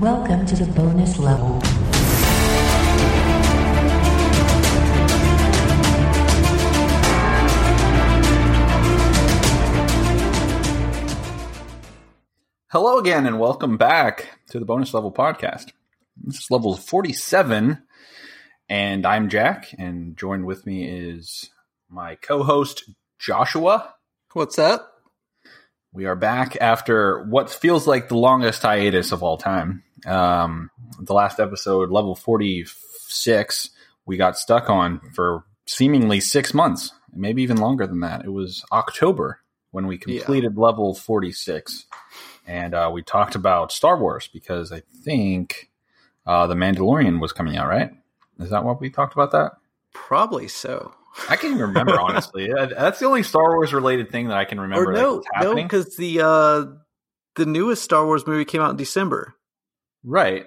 Welcome to the bonus level. Hello again, and welcome back to the bonus level podcast. This is level 47, and I'm Jack, and joined with me is my co host, Joshua. What's up? We are back after what feels like the longest hiatus of all time. Um, the last episode, level 46, we got stuck on for seemingly six months, maybe even longer than that. It was October when we completed level 46 and uh, we talked about Star Wars because I think uh, the Mandalorian was coming out, right? Is that what we talked about? That Probably so. I can't even remember honestly. That's the only Star Wars related thing that I can remember. or no, no, because the uh, the newest Star Wars movie came out in December, right.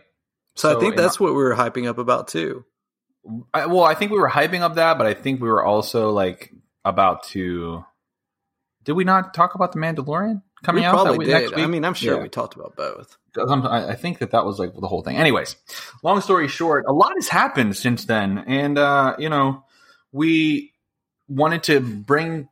so, I think in- that's what we were hyping up about too. I, well, I think we were hyping up that, but I think we were also like about to. Did we not talk about the Mandalorian coming we out? probably that we- did. I mean, I'm sure Yeah. we talked about both. I think that that was like the whole thing. Anyways, long story short, a lot has happened since then, and uh, you know, we wanted to bring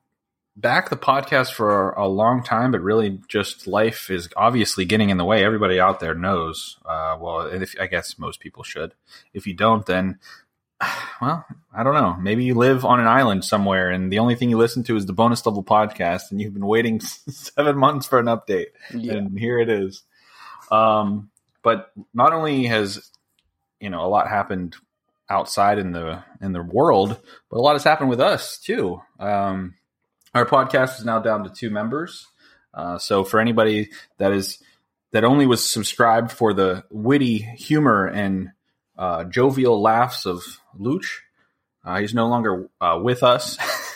back the podcast for a long time, but really, just life is obviously getting in the way. Everybody out there knows. Uh, well, if, I guess most people should. If you don't, then well, I don't know. Maybe you live on an island somewhere, and the only thing you listen to is the bonus level podcast, and you've been waiting seven months for an update Yeah. and here it is. Um, but not only has you know a lot happened outside in the in the world, but a lot has happened with us too. Um, our podcast is now down to two members. Uh, so for anybody that is that only was subscribed for the witty humor and uh, jovial laughs of Luch, uh, he's no longer uh, with us.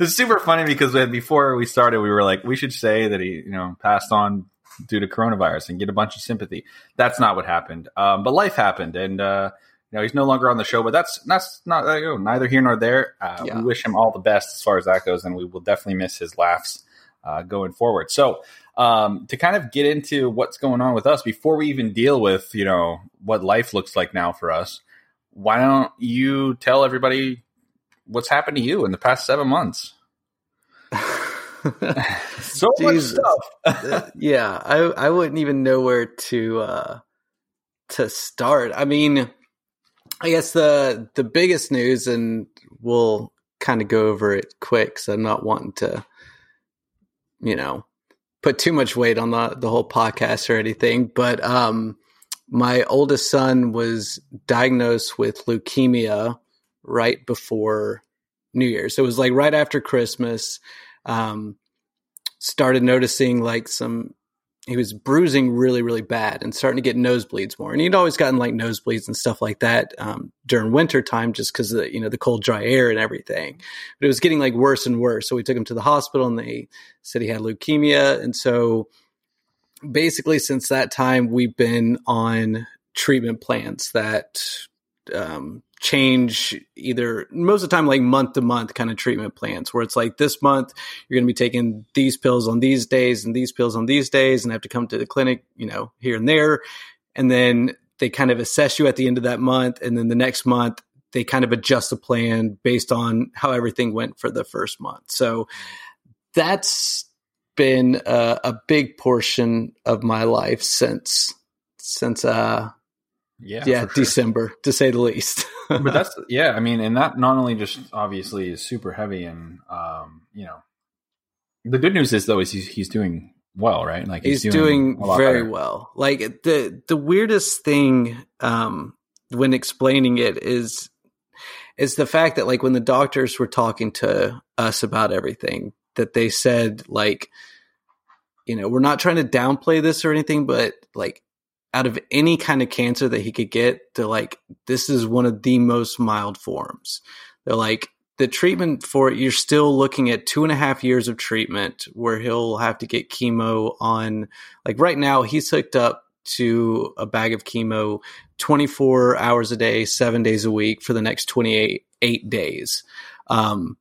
it's super funny because before we started, we were like, we should say that he, you know, passed on due to coronavirus and get a bunch of sympathy. That's not what happened. Um, but life happened, and uh, you know, he's no longer on the show. But that's that's not uh, you know, neither here nor there. Uh, Yeah. We wish him all the best as far as that goes, and we will definitely miss his laughs uh, going forward. So. Um, to kind of get into what's going on with us before we even deal with you know what life looks like now for us why don't you tell everybody what's happened to you in the past seven months? So much stuff. yeah, I I wouldn't even know where to uh, to start. I mean, I guess the the biggest news, and we'll kind of go over it quick, because I'm not wanting to, you know, put too much weight on the the whole podcast or anything. But um, my oldest son was diagnosed with leukemia right before New Year's. It was like right after Christmas. Um, started noticing like some he was bruising really really bad and starting to get nosebleeds more. And he'd always gotten like nosebleeds and stuff like that um, during winter time just because the, you know the cold dry air and everything. But it was getting like worse and worse. So we took him to the hospital and they said he had leukemia. And so basically since that time we've been on treatment plans that um, change either most of the time like month to month kind of treatment plans where it's like this month you're going to be taking these pills on these days and these pills on these days and have to come to the clinic you know here and there. And then they kind of assess you at the end of that month. And then the next month they kind of adjust the plan based on how everything went for the first month. So that's been a, a big portion of my life since since uh Yeah, yeah, sure. December to say the least. but that's yeah. I mean, and that not only just obviously is super heavy, and um, you know, the good news is though is he's he's doing well, right? Like he's, doing, a lot very better. well. Like the the weirdest thing um, when explaining it is is the fact that like when the doctors were talking to us about everything, that they said like, you know, we're not trying to downplay this or anything, but like out of any kind of cancer that he could get, they're like, this is one of the most mild forms. They're like, the treatment for it, you're still looking at two and a half years of treatment where he'll have to get chemo on, like right now, he's hooked up to a bag of chemo 24 hours a day, seven days a week for the next 28 eight days. Um,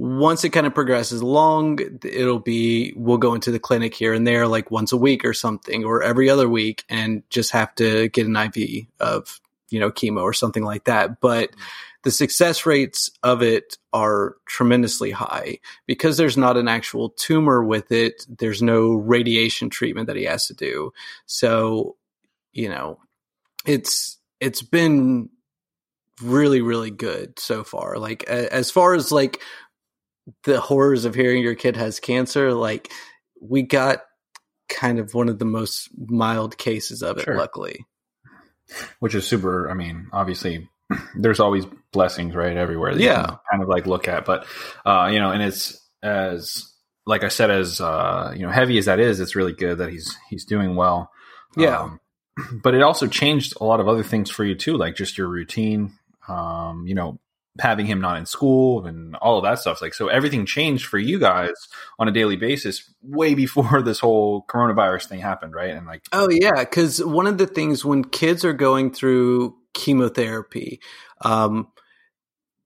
once it kind of progresses along, it'll be we'll go into the clinic here and there like once a week or something, or every other week, and just have to get an IV of you know chemo or something like that. But mm-hmm. the success rates of it are tremendously high because there's not an actual tumor with it. There's no radiation treatment that he has to do. So, you know, it's it's been really really good so far. Like as far as like the horrors of hearing your kid has cancer, like we got kind of one of the most mild cases of it, Sure. luckily. which is super. I mean, obviously, there's always blessings right everywhere. That you Yeah. kind of like look at, but uh, you know, and it's as like I said, as uh, you know, heavy as that is, it's really good that he's he's doing well. Yeah. Um, but it also changed a lot of other things for you too, like just your routine. Um, you know, having him not in school and all of that stuff. Like, so everything changed for you guys on a daily basis way before this whole coronavirus thing happened, right? And like, Oh yeah, because one of the things when kids are going through chemotherapy, um,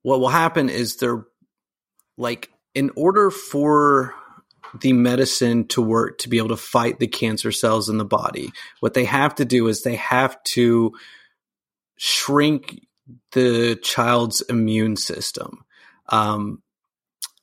what will happen is they're like in order for the medicine to work to be able to fight the cancer cells in the body, what they have to do is they have to shrink the child's immune system. Um,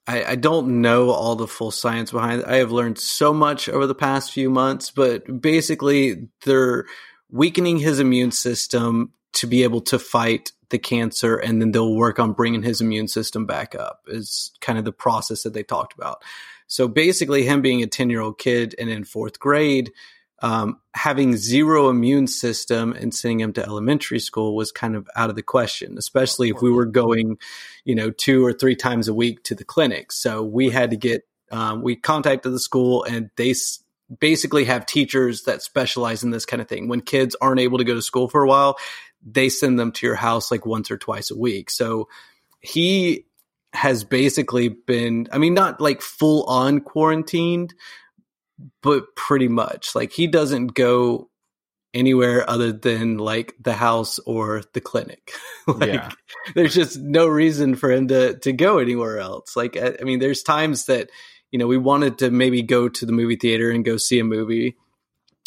I, I don't know all the full science behind it. I have learned so much over the past few months, but basically, they're weakening his immune system to be able to fight the cancer, and then they'll work on bringing his immune system back up, is kind of the process that they talked about. So basically, him being a 10 year old kid and in fourth grade, um, having zero immune system and sending him to elementary school was kind of out of the question, especially if we were going, you know, two or three times a week to the clinic. So we had to get, um, we contacted the school and they s- basically have teachers that specialize in this kind of thing. When kids aren't able to go to school for a while, they send them to your house like once or twice a week. So he has basically been, I mean, not like full on quarantined, but pretty much like he doesn't go anywhere other than like the house or the clinic. like Yeah. there's just no reason for him to to go anywhere else. Like I, I mean there's times that you know we wanted to maybe go to the movie theater and go see a movie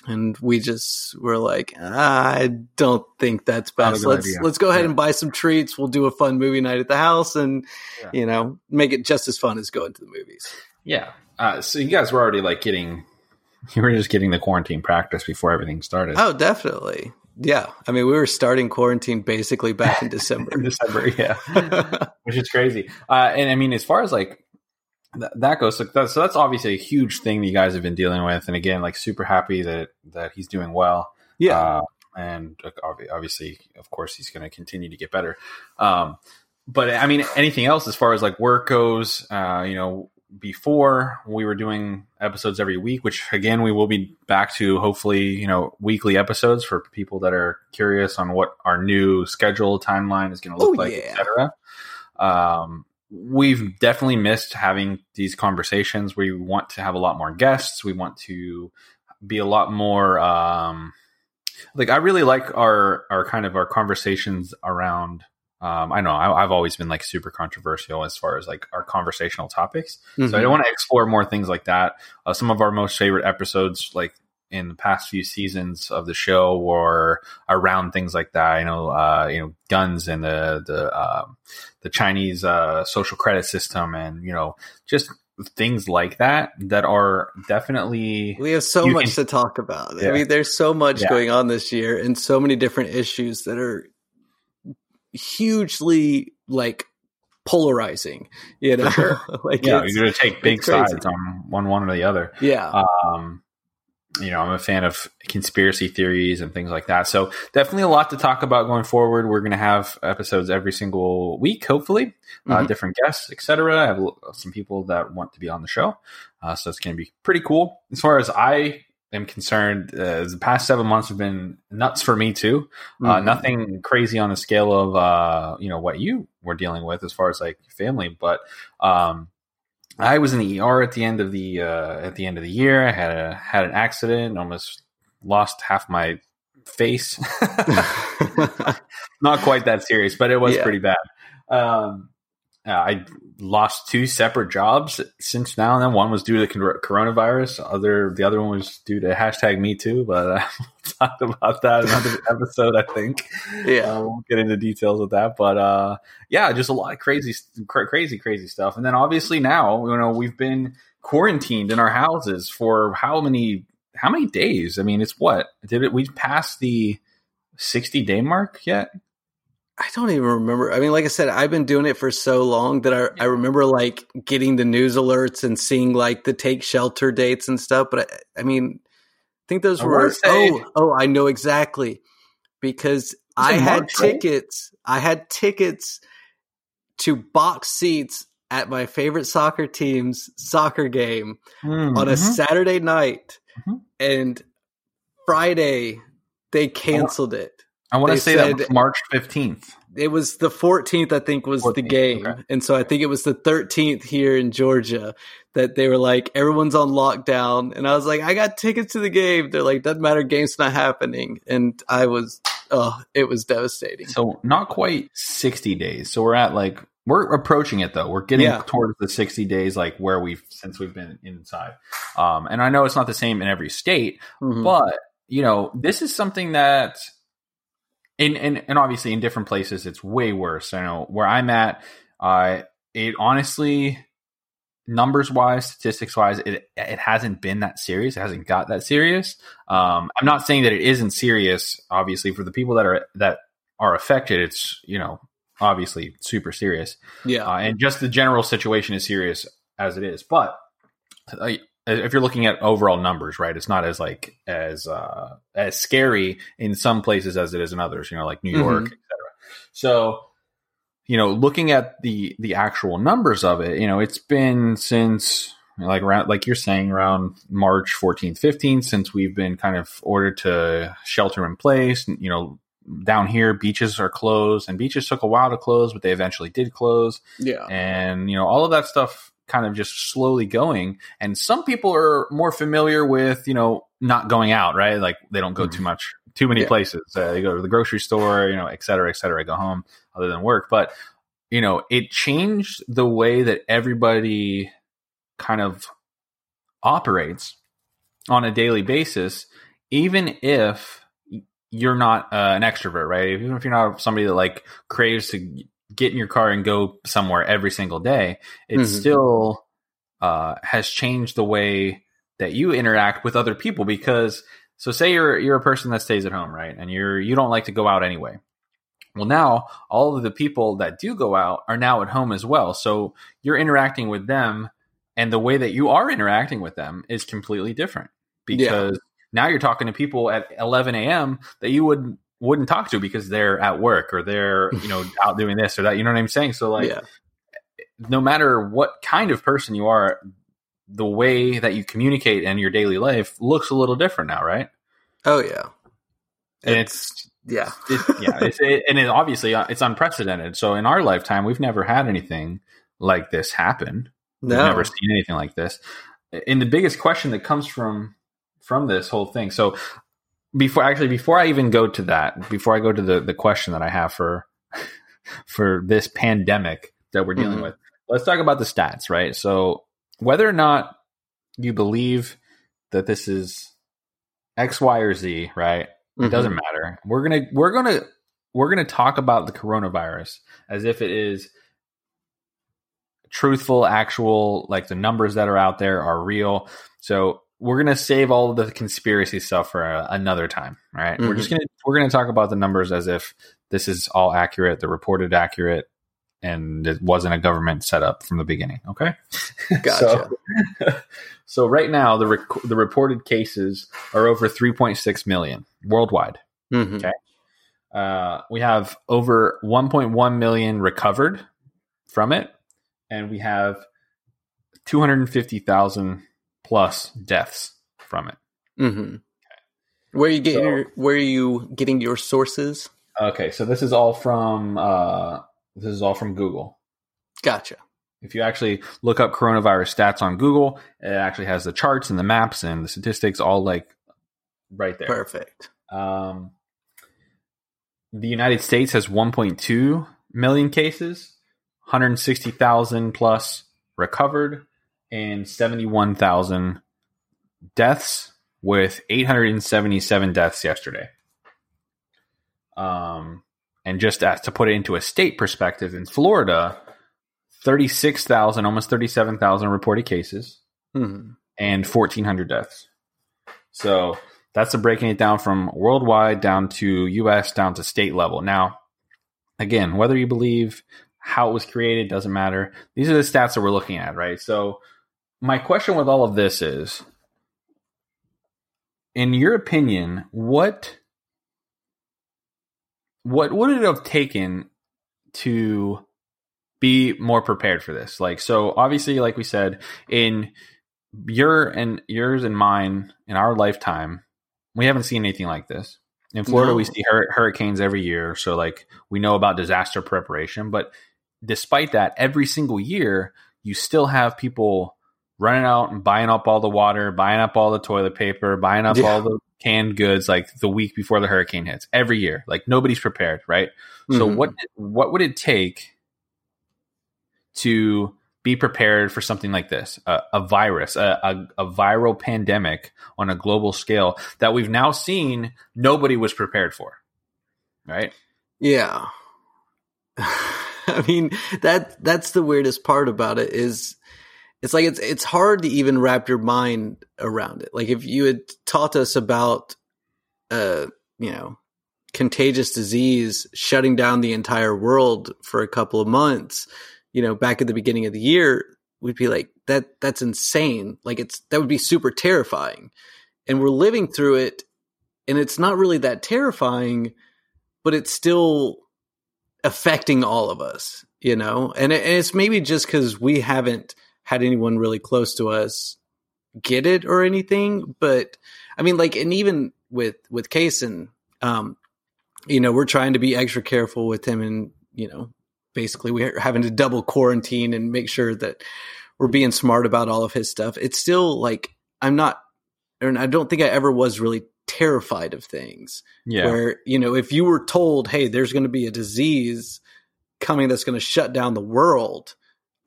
and we just were like I don't think that's best. Let's idea. let's go ahead Yeah. and buy some treats. We'll do a fun movie night at the house and Yeah. you know make it just as fun as going to the movies. Yeah. Uh, so you guys were already like getting, you were just getting the quarantine practice before everything started. Oh, definitely. Yeah. I mean, we were starting quarantine basically back in December. In December, yeah, which is crazy. Uh, and I mean, as far as like th- that goes, so that's, so that's obviously a huge thing that you guys have been dealing with. And again, like super happy that that he's doing well. yeah. Uh, and obviously, of course, he's going to continue to get better. Um, but I mean, anything else as far as like work goes, uh, you know, before we were doing episodes every week, which again, we will be back to hopefully, you know, weekly episodes for people that are curious on what our new schedule timeline is going to look Oh, like, yeah. etc. Um, we've definitely missed having these conversations. We want to have a lot more guests. We want to be a lot more, um, like I really like our our kind of our conversations around. Um, I know I, I've always been like super controversial as far as like our conversational topics. So I Mhm. want to explore more things like that. Uh, some of our most favorite episodes, like in the past few seasons of the show, or around things like that. You know, uh, you know, guns and the the uh, the Chinese uh, social credit system, and you know, just things like that that are definitely we have so much can- to talk about. Yeah. I mean, there's so much Yeah. going on this year and so many different issues that are hugely like polarizing, you know? sure. like, yeah, you're to take big sides on one one or the other. yeah. Um, you know, I'm a fan of conspiracy theories and things like that. So definitely a lot to talk about going forward. We're to have episodes every single week, hopefully, uh, Mhm. different guests, etc. I have some people that want to be on the show, uh, so it's to be pretty cool. As far as I am concerned, uh, the past seven months have been nuts for me too. Uh, Mhm. nothing crazy on the scale of uh, you know what you were dealing with as far as like family, but um, I was in the ER at the end of the uh, at the end of the year. I had a had an accident, almost lost half my face. Not quite that serious, but it was Yeah. pretty bad. Um, uh, I lost two separate jobs since now and then. One was due to the coronavirus. Other, the other one was due to hashtag Me Too. But uh, we'll talk about that in another episode. I think. Yeah, uh, we'll get into details of that. But uh, yeah, just a lot of crazy, crazy, crazy stuff. And then obviously now, you know, we've been quarantined in our houses for how many how many days? I mean, it's what did it? We've passed the sixty day mark yet? I don't even remember. I mean, like I said, I've been doing it for so long that I, I remember like getting the news alerts and seeing like the take shelter dates and stuff. But I, I mean, I think those I were, oh, oh, I know exactly because I had March, tickets. Right? I had tickets to box seats at my favorite soccer team's soccer game mm-hmm. on a mm-hmm. Saturday night. Mm-hmm. And Friday, they canceled it. I want to say that March 15th. It was the 14th, I think, was 14th, the game. Okay. And so I think it was the 13th here in Georgia that they were like, everyone's on lockdown. And I was like, I got tickets to the game. They're like, doesn't matter, game's not happening. And I was, oh, it was devastating. So not quite 60 days. So we're at like, we're approaching it though. We're getting yeah. towards the 60 days, like where we've, since we've been inside. Um, and I know it's not the same in every state, mm-hmm. but you know, this is something that and, and and obviously in different places it's way worse. I know where I'm at, uh, it honestly numbers wise, statistics wise, it it hasn't been that serious. It hasn't got that serious. Um, I'm not saying that it isn't serious. Obviously, for the people that are that are affected, it's you know obviously super serious. Yeah, uh, and just the general situation is serious as it is. But uh, if you're looking at overall numbers, right, it's not as like as uh, as scary in some places as it is in others. You know, like New York, mm-hmm. etc. So, you know, looking at the the actual numbers of it, you know, it's been since like around like you're saying around March 14th, 15th since we've been kind of ordered to shelter in place. You know, down here beaches are closed, and beaches took a while to close, but they eventually did close. Yeah, and you know all of that stuff kind of just slowly going. And some people are more familiar with, you know, not going out, right? Like they don't go mm-hmm. too much, too many yeah. places. Uh, they go to the grocery store, you know, et cetera, et cetera, go home other than work. But, you know, it changed the way that everybody kind of operates on a daily basis, even if you're not uh, an extrovert, right? Even if you're not somebody that like craves to get in your car and go somewhere every single day, it mm-hmm. still uh, has changed the way that you interact with other people. Because so say you're you're a person that stays at home, right, and you're you don't like to go out anyway. Well, now all of the people that do go out are now at home as well. So you're interacting with them, and the way that you are interacting with them is completely different because. Yeah. Now you're talking to people at 11 a.m. that you would wouldn't talk to because they're at work or they're you know out doing this or that. You know what I'm saying? So like, yeah. no matter what kind of person you are, the way that you communicate in your daily life looks a little different now, right? Oh yeah, and it's, it's yeah, it's, yeah, it's, it, and it obviously uh, it's unprecedented. So in our lifetime, we've never had anything like this happen. No. We've never seen anything like this. And the biggest question that comes from from this whole thing. So before actually before I even go to that, before I go to the the question that I have for for this pandemic that we're dealing mm-hmm. with, let's talk about the stats, right? So whether or not you believe that this is X, Y, or Z, right? Mm-hmm. It doesn't matter. We're gonna we're gonna we're gonna talk about the coronavirus as if it is truthful, actual, like the numbers that are out there are real. So we're gonna save all of the conspiracy stuff for a, another time. Right? Mm-hmm. We're just mm-hmm. gonna we're gonna talk about the numbers as if this is all accurate, the reported accurate, and it wasn't a government setup from the beginning. Okay. Gotcha. so, so right now the rec- the reported cases are over 3.6 million worldwide. Mm-hmm. Okay. Uh, we have over 1.1 million recovered from it, and we have 250,000 plus deaths from it. Mm-hmm. Okay. Where are you getting so, your, where are you getting your sources? Okay, so this is all from uh, this is all from Google. Gotcha. If you actually look up coronavirus stats on Google, it actually has the charts and the maps and the statistics all like right there. Perfect. Um, the United States has 1.2 million cases. 160,000 plus recovered, and 71,000 deaths, with 877 deaths yesterday. Um, and just as to put it into a state perspective, in Florida, 36,000, almost 37,000 reported cases hmm and 1,400 deaths. So that's the breaking it down from worldwide down to US down to state level. Now, again, whether you believe how it was created doesn't matter. These are the stats that we're looking at, right? So, my question with all of this is in your opinion, what what would it have taken to be more prepared for this? Like, so obviously, like we said, in your and yours and mine in our lifetime, we haven't seen anything like this. In Florida, No. we see hur- hurricanes every year, so like we know about disaster preparation. But despite that, every single year, you still have people running out and buying up all the water, buying up all the toilet paper, buying up Yeah. all the canned goods like the week before the hurricane hits. Every year, like nobody's prepared, right? So Mhm. what what would it take to be prepared for something like this, a, a virus, a, a, a viral pandemic on a global scale that we've now seen nobody was prepared for, right? Yeah. I mean, that that's the weirdest part about it is it's like it's it's hard to even wrap your mind around it. Like if you had taught us about uh, you know, contagious disease shutting down the entire world for a couple of months, you know, back at the beginning of the year, we'd be like that that's insane. Like it's that would be super terrifying. And we're living through it and it's not really that terrifying, but it's still affecting all of us, you know? And, it, and it's maybe just because we haven't had anyone really close to us get it or anything. But I mean, like, and even with, with Kaysen, um, you know, we're trying to be extra careful with him and, you know, basically we're having to double quarantine and make sure that we're being smart about all of his stuff. It's still like, I'm not, and I don't think I ever was really terrified of things Yeah. where you know if you were told hey there's going to be a disease coming that's going to shut down the world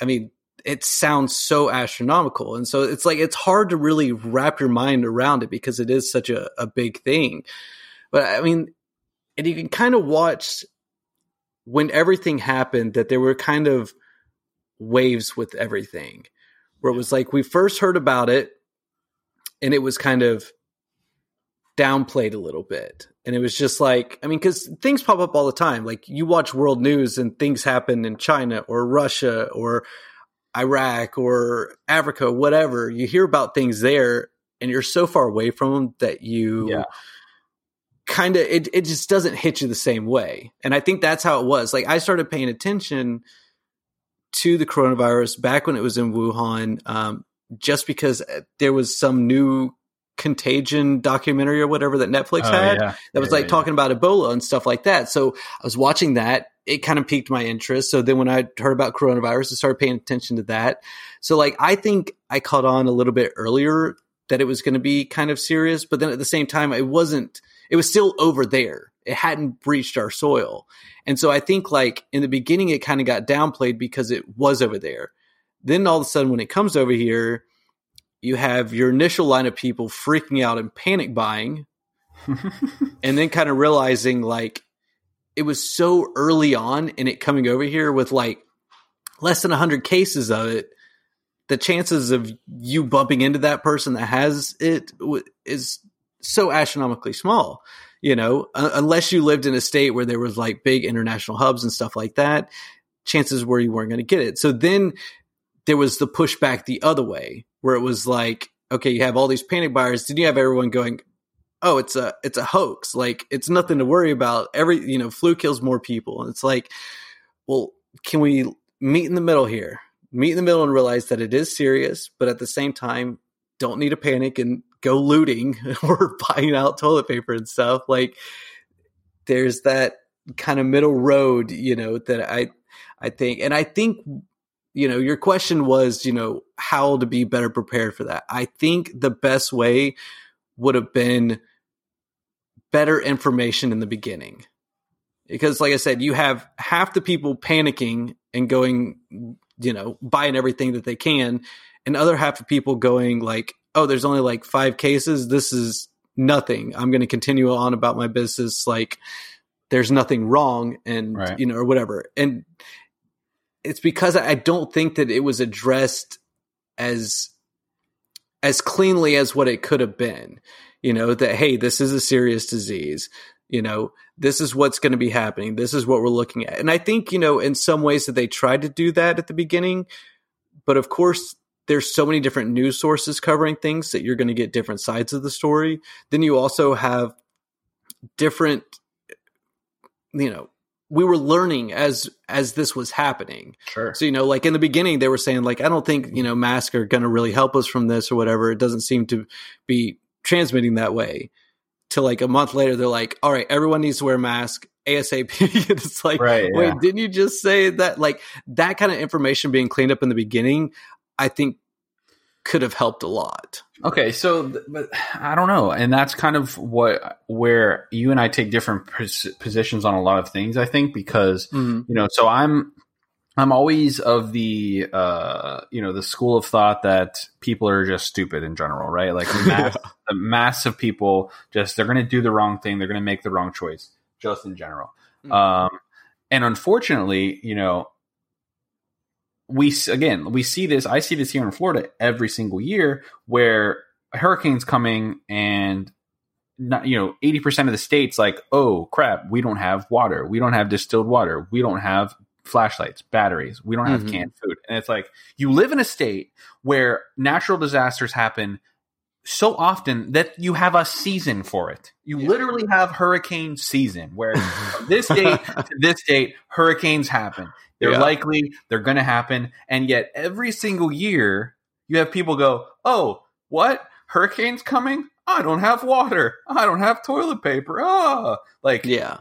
i mean it sounds so astronomical and so it's like it's hard to really wrap your mind around it because it is such a, a big thing but i mean and you can kind of watch when everything happened that there were kind of waves with everything where it was like we first heard about it and it was kind of downplayed a little bit. And it was just like, I mean, because things pop up all the time. Like you watch world news and things happen in China or Russia or Iraq or Africa, whatever. You hear about things there and you're so far away from them that you Yeah. kind of, it, it just doesn't hit you the same way. And I think that's how it was. Like I started paying attention to the coronavirus back when it was in Wuhan, um, just because there was some new contagion documentary or whatever that Netflix Oh, had yeah. that was Yeah, like yeah, talking about Ebola and stuff like that. So I was watching that. It kind of piqued my interest. So then when I heard about coronavirus, I started paying attention to that. So like I think I caught on a little bit earlier that it was going to be kind of serious, but then at the same time, it wasn't, it was still over there. It hadn't breached our soil. And so I think like in the beginning, it kind of got downplayed because it was over there. Then all of a sudden, when it comes over here, you have your initial line of people freaking out and panic buying and then kind of realizing like it was so early on in it coming over here with like less than 100 cases of it the chances of you bumping into that person that has it w- is so astronomically small you know? Uh, unless you lived in a state where there was like big international hubs and stuff like that chances were you weren't going to get it. So then there was the pushback the other way where it was like okay you have all these panic buyers Did you have everyone going oh it's a it's a hoax. Like it's nothing to worry about. Every you know flu kills more people. And it's like well can we meet in the middle here? Meet in the middle and realize that it is serious but at the same time don't need to panic and go looting or buying out toilet paper and stuff. Like there's that kind of middle road you know that i i think and i think you know your question was you know how to be better prepared for that i think the best way would have been better information in the beginning. Because, like I said, you have half the people panicking and going, you know, buying everything that they can, and other half of people going like, oh, there's only like five cases. This is nothing. I'm going to continue on about my business like there's nothing wrong and Right. you know or whatever. And it's because I don't think that it was addressed as as cleanly as what it could have been. You know, that hey, this is a serious disease. You know, this is what's going to be happening. This is what we're looking at. And I think, you know, in some ways that they tried to do that at the beginning, but of course there's so many different news sources covering things that you're going to get different sides of the story. Then you also have different you know, we were learning as as this was happening. Sure. So, you know, like in the beginning, they were saying, like, I don't think, you know, masks are going to really help us from this or whatever. It doesn't seem to be transmitting that way. To like a month later, they're like, all right, everyone needs to wear a mask ASAP. it's like, Right, wait, yeah. didn't you just say that? Like that kind of information being cleaned up in the beginning, I think could have helped a lot. Okay, so but I don't know, and that's kind of what where you and I take different pos- positions on a lot of things. I think because Mhm. you know, so I'm I'm always of the uh you know the school of thought that people are just stupid in general, right? Like mass, the mass of people just they're going to do the wrong thing, they're going to make the wrong choice, just in general. Mhm. Um, and unfortunately, you know, we again we see this. I see this here in Florida every single year, where a hurricane's coming and not you know 80% of the states like oh crap we don't have water we don't have distilled water we don't have flashlights batteries we don't have Mhm. canned food and it's like you live in a state where natural disasters happen so often that you have a season for it. You Yeah. literally have hurricane season where from this date to this date hurricanes happen. They're Yeah. likely they're going to happen and yet every single year you have people go oh what? Hurricanes coming? I don't have water. I don't have toilet paper. Ah. Like yeah.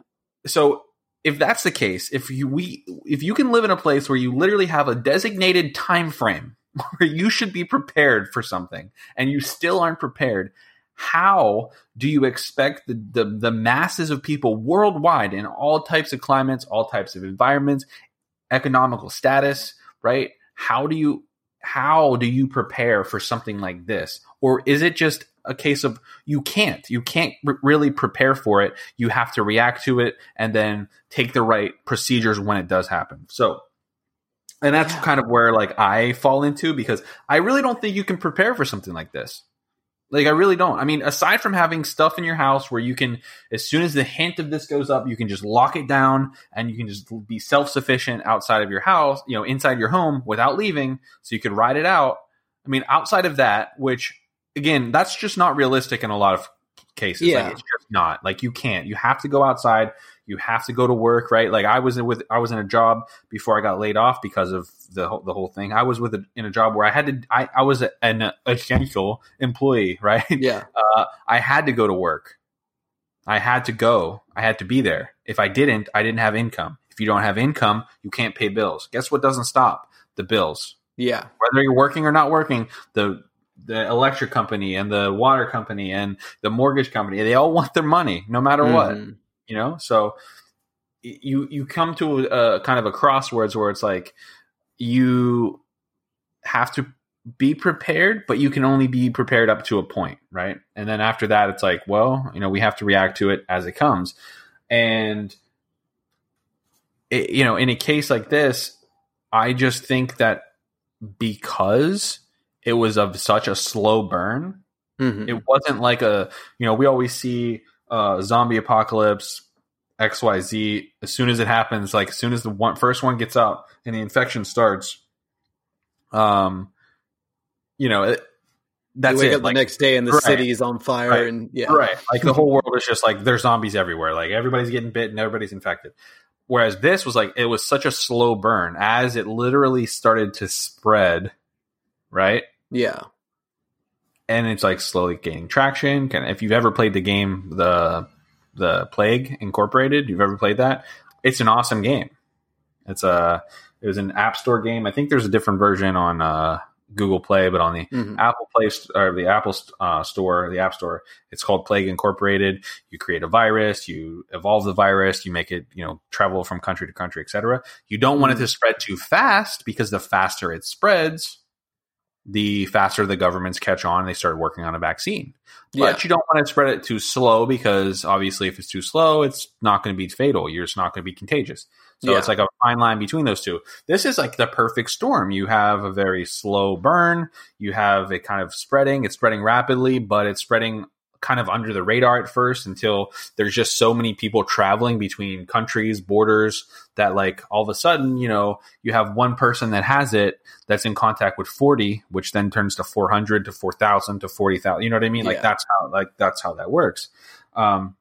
so if that's the case if you we if you can live in a place where you literally have a designated time frame where you should be prepared for something and you still aren't prepared how do you expect the, the the masses of people worldwide in all types of climates all types of environments economical status right? How do you how do you prepare for something like this? Or is it just a case of you can't you can't r- really prepare for it you have to react to it and then take the right procedures when it does happen? So and that's Yeah. kind of where like i fall into because i really don't think you can prepare for something like this. Like i really don't. I mean aside from having stuff in your house where you can as soon as the hint of this goes up you can just lock it down and you can just be self-sufficient outside of your house you know inside your home without leaving so you could ride it out. I mean outside of that which again that's just not realistic in a lot of cases. Yeah. like it's just not. Like you can't. You have to go outside you have to go to work right like i was with i was in a job before i got laid off because of the whole, the whole thing i was with a, in a job where i had to i, I was an essential employee right Yeah. uh, I had to go to work. I had to go. I had to be there. If I didn't, I didn't have income. If you don't have income, you can't pay bills. Guess what doesn't stop? The bills. Yeah. Whether you're working or not working, the the electric company and the water company and the mortgage company, they all want their money no matter what Mhm. You know? So you you come to a kind of a crossroads where it's like you have to be prepared but you can only be prepared up to a point right? And then after that it's like well you know we have to react to it as it comes. And it, you know in a case like this i just think that because it was of such a slow burn Mhm. it wasn't like a you know we always see uh zombie apocalypse xyz as soon as it happens like as soon as the one first one gets out and the infection starts um you know it, that's you wake it up like, the next day and the Right. city's on fire Right. and yeah. right like the whole world is just like there's zombies everywhere like everybody's getting bit and everybody's infected whereas this was like it was such a slow burn as it literally started to spread right Yeah. And it's like slowly gaining traction. Kind of, if you've ever played the game, the the Plague Incorporated, you've ever played that? It's an awesome game. It's a it was an App Store game. I think there's a different version on uh Google Play, but on the Mhm. Apple Play or the Apple uh, Store, the App Store, it's called Plague Incorporated. You create a virus, you evolve the virus, you make it, you know, travel from country to country, etc. You don't want it to spread too fast because the faster it spreads, the faster the governments catch on and they start working on a vaccine. But Yeah. you don't want to spread it too slow because obviously if it's too slow, it's not going to be fatal. You're just not going to be contagious. So Yeah. it's like a fine line between those two. This is like the perfect storm. You have a very slow burn. You have it kind of spreading. It's spreading rapidly, but it's spreading kind of under the radar at first until there's just so many people traveling between countries, borders that like all of a sudden, you know, you have one person that has it that's in contact with 40, which then turns to 400 to 4,000 to 40,000. You know what I mean? Like that's how like that's how that works. Um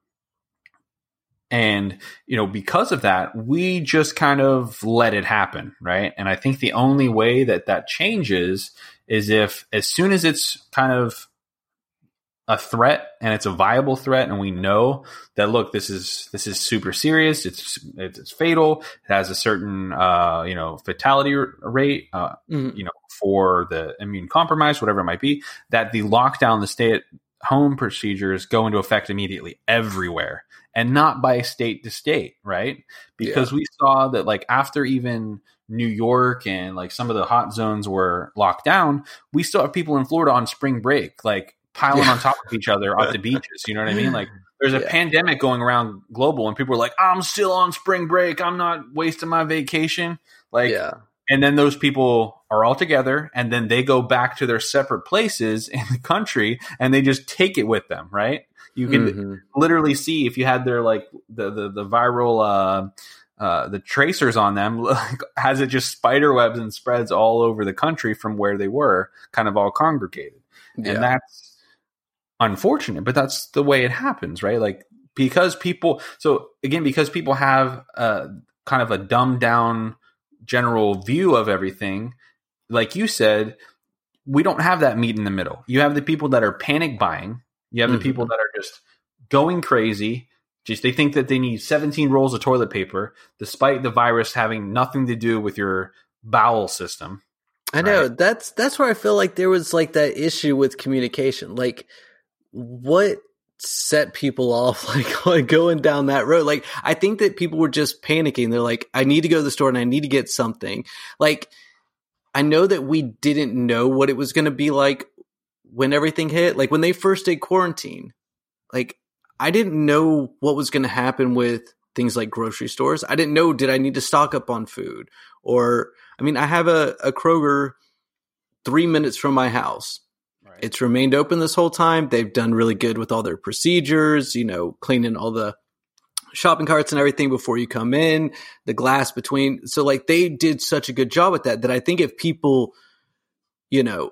and you know because of that we just kind of let it happen right and i think the only way that that changes is if as soon as it's kind of a threat and it's a viable threat and we know that look this is this is super serious. It's it's, fatal. It has a certain uh you know fatality rate uh Mhm. you know for the immune compromised whatever it might be that the lockdown the stay at home procedures go into effect immediately everywhere and not by state to state right? Because we saw that like after even New York and like some of the hot zones were locked down we still have people in Florida on spring break. Like piling Yeah. on top of each other at the beaches you know what I mean like there's a Yeah. pandemic going around global and people are like I'm still on spring break I'm not wasting my vacation like yeah. and then those people are all together and then they go back to their separate places in the country and they just take it with them right you can Mhm. literally see if you had their like the the, the viral uh uh, the tracers on them like, has it just spider webs and spreads all over the country from where they were kind of all congregated Yeah. and that's unfortunate but that's the way it happens right? Like because people so again because people have a kind of a dumbed down general view of everything like you said we don't have that meat in the middle. You have the people that are panic buying. You have Mhm. the people that are just going crazy. Just they think that they need 17 rolls of toilet paper despite the virus having nothing to do with your bowel system I know. that's that's where I feel like there was like that issue with communication. Like, what set people off like going down that road? Like, I think that people were just panicking. They're like, I need to go to the store and I need to get something. Like, I know that we didn't know what it was going to be like when everything hit. Like when they first did quarantine, like I didn't know what was going to happen with things like grocery stores. I didn't know did I need to stock up on food or I mean I have a, a Kroger three minutes from my house. Right It's remained open this whole time. They've done really good with all their procedures, you know, cleaning all the shopping carts and everything before you come in, the glass between. So like they did such a good job with that that I think if people, you know,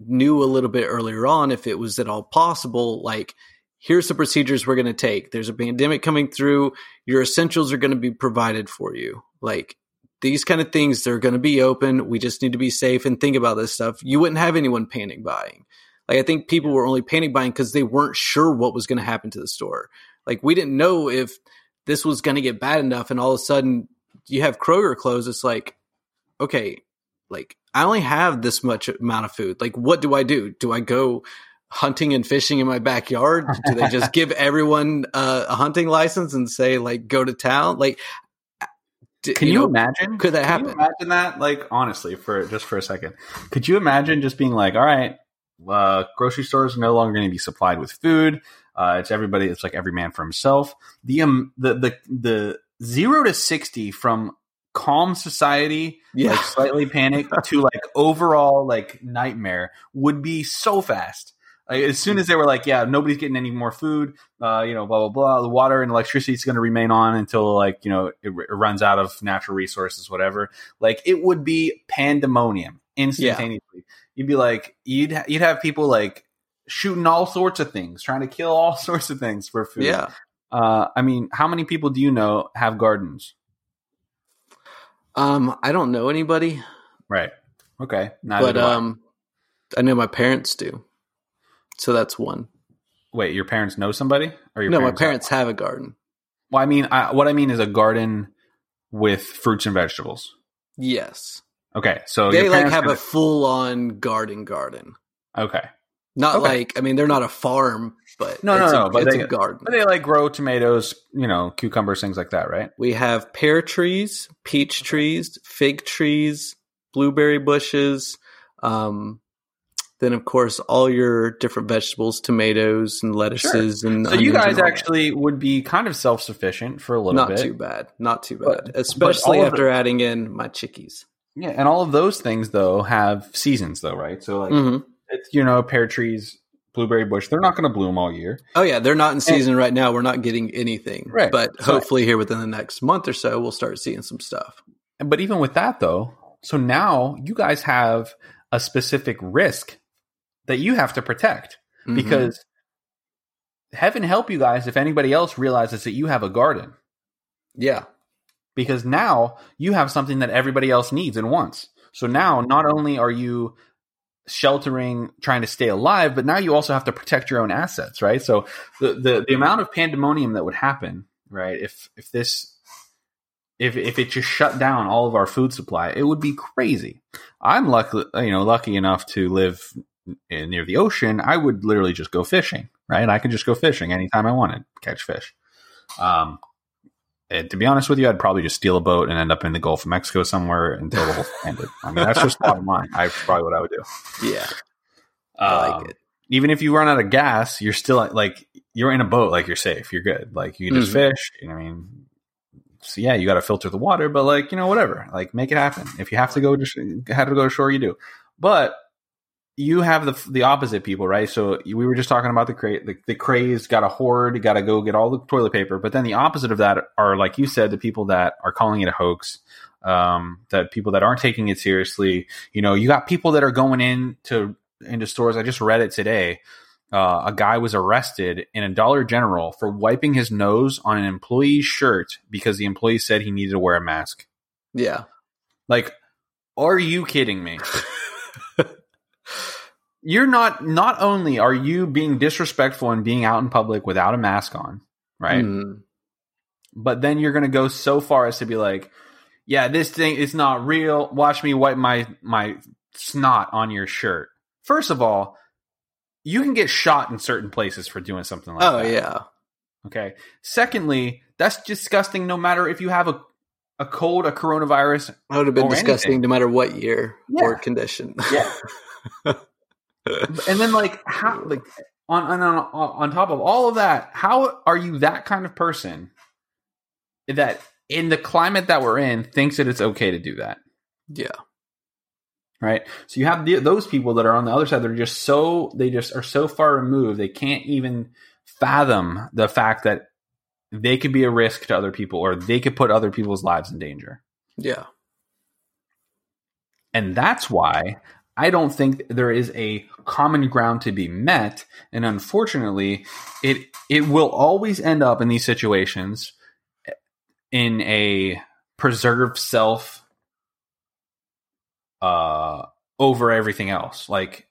knew a little bit earlier on, if it was at all possible, like here's the procedures we're going to take. There's a pandemic coming through. Your essentials are going to be provided for you. Like these kind of things, they're going to be open. We just need to be safe and think about this stuff. You wouldn't have anyone panic buying. Like I think people were only panic buying because they weren't sure what was going to happen to the store. Like we didn't know if this was going to get bad enough, and all of a sudden you have Kroger closed. It's like, okay, like I only have this much amount of food. Like, what do I do? Do I go hunting and fishing in my backyard? Do they just give everyone uh, a hunting license and say like go to town? Like, d- Can you, know, imagine? could that Can you happen? imagine that? Like honestly, for just for a second, could you imagine just being like, all right, uh, grocery stores are no longer going to be supplied with food. Uh, it's everybody. It's like every man for himself. The um the the the zero to sixty from calm society, Yeah. like slightly panic, to like overall like nightmare would be so fast. Like, as soon as they were like, yeah, nobody's getting any more food, uh, you know, blah blah blah. The water and electricity is going to remain on until like you know it, it runs out of natural resources, whatever. Like it would be pandemonium instantaneously. You'd be like, you'd ha- you'd have people like shooting all sorts of things, trying to kill all sorts of things for food. Yeah. Uh, I mean, how many people do you know have gardens? Um, I don't know anybody, Right. Okay. Neither but do I. um, I know my parents do. So that's one. wait, your parents know somebody? Or your No, parents my parents have a garden. Well, I mean, I, what I mean is a garden with fruits and vegetables. Yes. Okay, so they like have a full on garden garden. okay. Not Okay. like I mean they're not a farm, but No, no, no, a, but it's they- a garden. But they like grow tomatoes, you know, cucumbers, things like that, right? We have pear trees, peach trees, fig trees, blueberry bushes. Um, then, of course, all your different vegetables, tomatoes and lettuces and So you guys and actually would be kind of self sufficient for a little not bit. Not too bad, not too bad, but especially all of after adding in my chickies. Yeah, and all of those things though have seasons though, right? So like Mhm. it's you know, pear trees, blueberry bush, they're not going to bloom all year. Oh yeah, they're not in season right now. We're not getting anything, Right. But So- hopefully, here within the next month or so, we'll start seeing some stuff. But even with that though, so now you guys have a specific risk that you have to protect Mhm. because heaven help you guys if anybody else realizes that you have a garden yeah, because now you have something that everybody else needs and wants. So now not only are you sheltering trying to stay alive, but now you also have to protect your own assets, right? So the the, the amount of pandemonium that would happen, right, if if this if if it just shut down all of our food supply, it would be crazy. I'm lucky, you know, lucky enough to live near the ocean. I would literally just go fishing, right? I could just go fishing anytime I wanted, catch fish. Um, and to be honest with you, I'd probably just steal a boat and end up in the Gulf of Mexico somewhere until the whole thing ended. I mean, that's just bottom line. I probably what I would do. yeah, I Um, like it. Even if you run out of gas, you're still like you're in a boat, like you're safe, you're good. Like you can just Mhm. fish. You know, I mean, so yeah, you got to filter the water, but like you know, whatever. Like make it happen. If you have to go to sh- have to go to shore, you do. But you have the the opposite people, right? So we were just talking about the cra- the, the crazed, got a hoard, got to go get all the toilet paper. But then the opposite of that are, like you said, the people that are calling it a hoax. Um, that people that aren't taking it seriously. You know, you got people that are going in to into stores. I just read it today. Uh, a guy was arrested in a Dollar General for wiping his nose on an employee's shirt because the employee said he needed to wear a mask. Yeah, Like, are you kidding me? You're not. Not only are you being disrespectful and being out in public without a mask on, right? Mhm. But then you're going to go so far as to be like, "Yeah, this thing is not real. Watch me wipe my my snot on your shirt." First of all, you can get shot in certain places for doing something like Oh that. Oh yeah, Okay. Secondly, that's disgusting no matter if you have a, a cold, a coronavirus. that would have been disgusting anything. no matter what year or condition. Yeah. and then like how like on, on on on top of all of that, how are you that kind of person that in the climate that we're in thinks that it's okay to do that? yeah, Right. So you have the, those people that are on the other side. They're just so they just are so far removed. They can't even fathom the fact that they could be a risk to other people or they could put other people's lives in danger. yeah, And that's why I don't think there is a common ground to be met. And unfortunately, it it will always end up in these situations in a preserve self uh over everything else. Like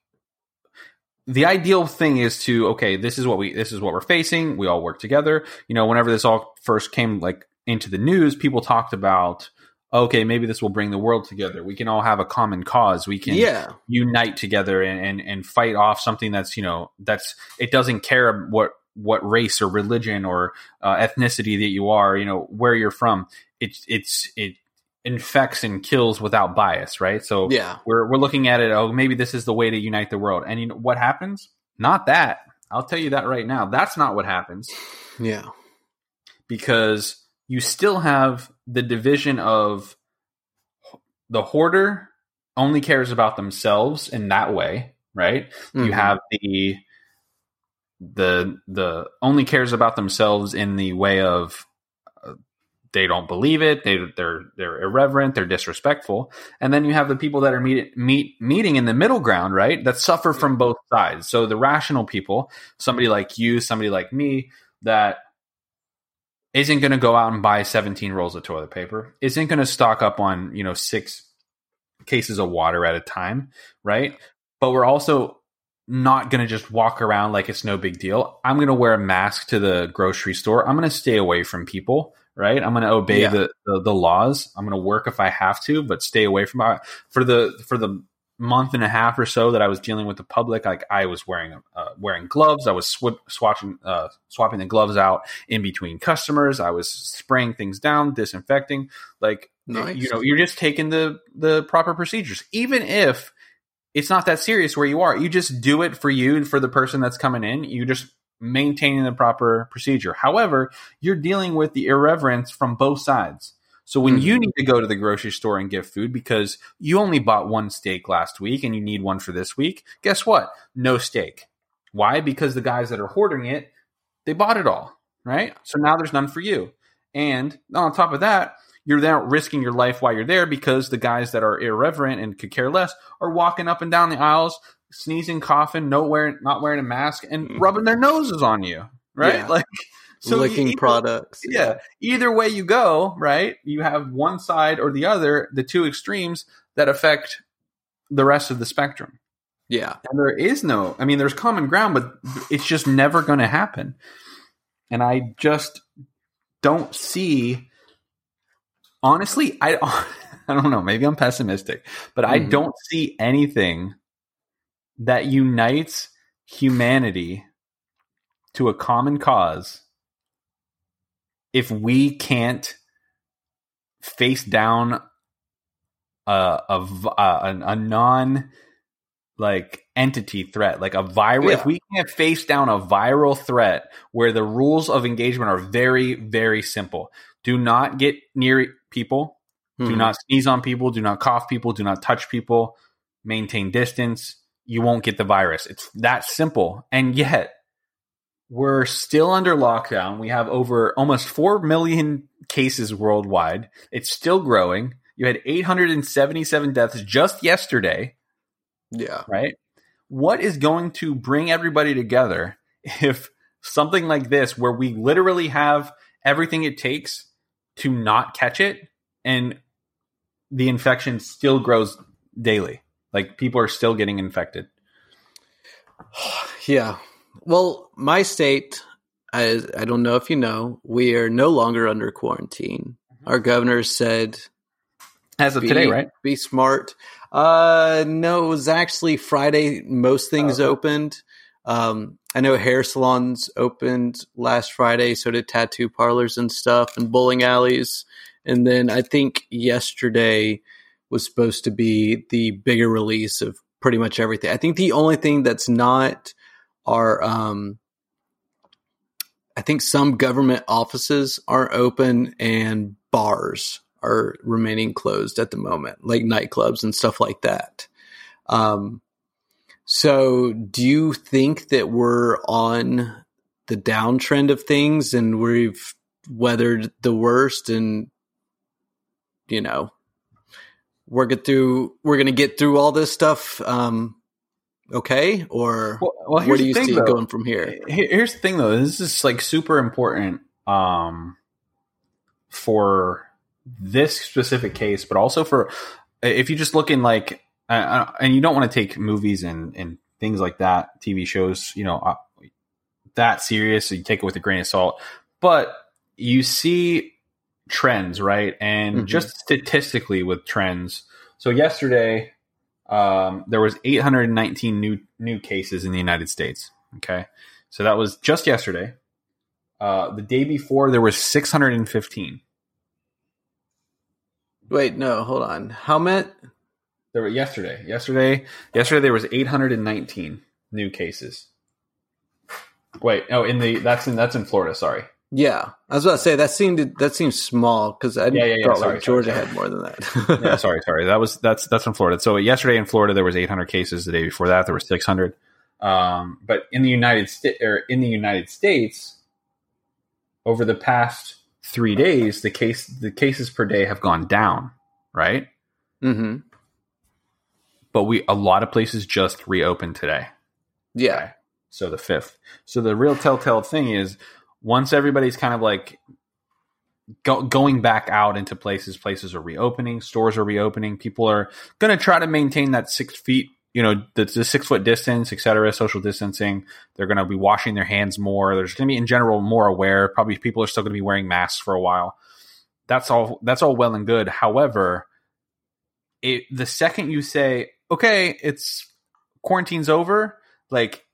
the ideal thing is to okay, this is what we this is what we're facing. We all work together. You know, whenever this all first came like into the news, people talked about okay, maybe this will bring the world together. We can all have a common cause. We can yeah, unite together and, and, and fight off something that's, you know, that's, it doesn't care what, what race or religion or uh, ethnicity that you are, you know, where you're from. It's, it's, it infects and kills without bias, right? So yeah. we're, we're looking at it. Oh, maybe this is the way to unite the world. And you know what happens? Not that. I'll tell you that right now. That's not what happens Yeah. because you still have the division of the hoarder only cares about themselves in that way, right? You Mhm. have the the the only cares about themselves in the way of they don't believe it, they they're they're irreverent, they're disrespectful, and then you have the people that are meet, meet meeting in the middle ground, right? That suffer from both sides. So the rational people, somebody like you, somebody like me, that isn't going to go out and buy 17 rolls of toilet paper, isn't going to stock up on, you know, six cases of water at a time, right? But we're also not going to just walk around like it's no big deal. I'm going to wear a mask to the grocery store. I'm going to stay away from people, right? I'm going to obey Yeah. the, the the laws. I'm going to work if I have to, but stay away from it. For the for the month and a half or so that I was dealing with the public, like I was wearing uh, wearing gloves. I was sw- swatching uh, swapping the gloves out in between customers. I was spraying things down, disinfecting. Like Nice. you know, you're just taking the the proper procedures, even if it's not that serious where you are. You just do it for you and for the person that's coming in. You just maintaining the proper procedure. However, you're dealing with the irreverence from both sides. So when Mhm. you need to go to the grocery store and get food because you only bought one steak last week and you need one for this week, guess what? No steak. Why? Because the guys that are hoarding it, they bought it all, right? So now there's none for you. And on top of that, you're there risking your life while you're there because the guys that are irreverent and could care less are walking up and down the aisles, sneezing, coughing, no wearing, not wearing a mask, and Mhm. rubbing their noses on you, right? Yeah. Like, so licking either- products. yeah. Either way you go, right? You have one side or the other, the two extremes that affect the rest of the spectrum. Yeah. And there is no, I mean, there's common ground, but it's just never going to happen. And I just don't see, honestly, I, I don't know, maybe I'm pessimistic, but I Mhm. don't see anything that unites humanity to a common cause if we can't face down a a non like entity threat like a viral if we can't face down a viral threat where the rules of engagement are very very simple. Do not get near people. Do Mhm. not sneeze on people. Do not cough people. Do not touch people. Maintain distance you won't get the virus it's that simple and yet we're still under lockdown we have over almost 4 million cases worldwide it's still growing you had 877 deaths just yesterday Yeah. right? What is going to bring everybody together if something like this, where we literally have everything it takes to not catch it, and the infection still grows daily? Like people are still getting infected. Yeah. Well, my state, I, I don't know if you know, we are no longer under quarantine. Mm-hmm. Our governor said, As of be, today, right? Be smart. Uh, no, it was actually Friday. Most things Oh, opened. Um, I know hair salons opened last Friday, so did tattoo parlors and stuff, and bowling alleys. And then I think yesterday was supposed to be the bigger release of pretty much everything. I think the only thing that's not are um, I think some government offices aren't open and bars are remaining closed at the moment, like nightclubs and stuff like that. Um, so, do you think that we're on the downtrend of things and we've weathered the worst and, you know, we're get through, we're going to get through all this stuff, um, okay? Or Well, well, where do you thing, see though. it going from here? Here- Here's the thing, though. This is like super important um, for this specific case, but also for if you just look in like, uh, and you don't want to take movies and and things like that, TV shows, you know, uh, that serious. So you take it with a grain of salt, but you see trends, right? And Mhm. just statistically with trends. So yesterday, um, there was 819 new new cases in the United States. Okay, so that was just yesterday. Uh, the day before, there was 615. Wait, no, hold on. How many? There were yesterday. Yesterday, yesterday there was 819 new cases. Wait, oh, in the that's in that's in Florida. Sorry. Yeah, I was about to say that seemed that seems small because I Yeah, yeah, yeah, sorry, like Georgia sorry. had more than that. yeah, sorry, sorry. That was that's that's in Florida. So yesterday in Florida there was 800 cases. The day before that there were 600. Um, but in the United States, or in the United States, over the past three days, the case the cases per day have gone down. Right, hmm but we a lot of places just reopened today. Yeah, So the fifth. So the real telltale thing is once everybody's kind of like go, going back out into places, places are reopening, stores are reopening. People are going to try to maintain that six feet you know the, the six foot distance, et cetera, social distancing. They're going to be washing their hands more. There's going to be in general more aware. Probably people are still going to be wearing masks for a while. That's all. That's all well and good. However, it, the second you say, "Okay, it's quarantine's over," like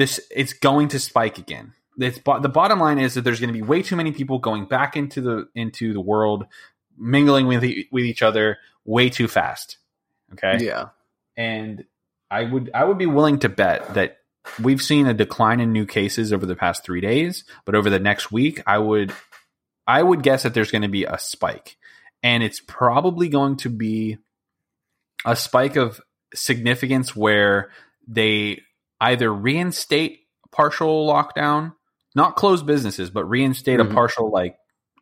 this, it's going to spike again. It's, the bottom line is that there's going to be way too many people going back into the into the world, mingling with with each other way too fast Okay. Yeah. And I would I would be willing to bet that we've seen a decline in new cases over the past three days, but over the next week, I would I would guess that there's going to be a spike. And it's probably going to be a spike of significance where they either reinstate partial lockdown, not close businesses, but reinstate mm-hmm. a partial like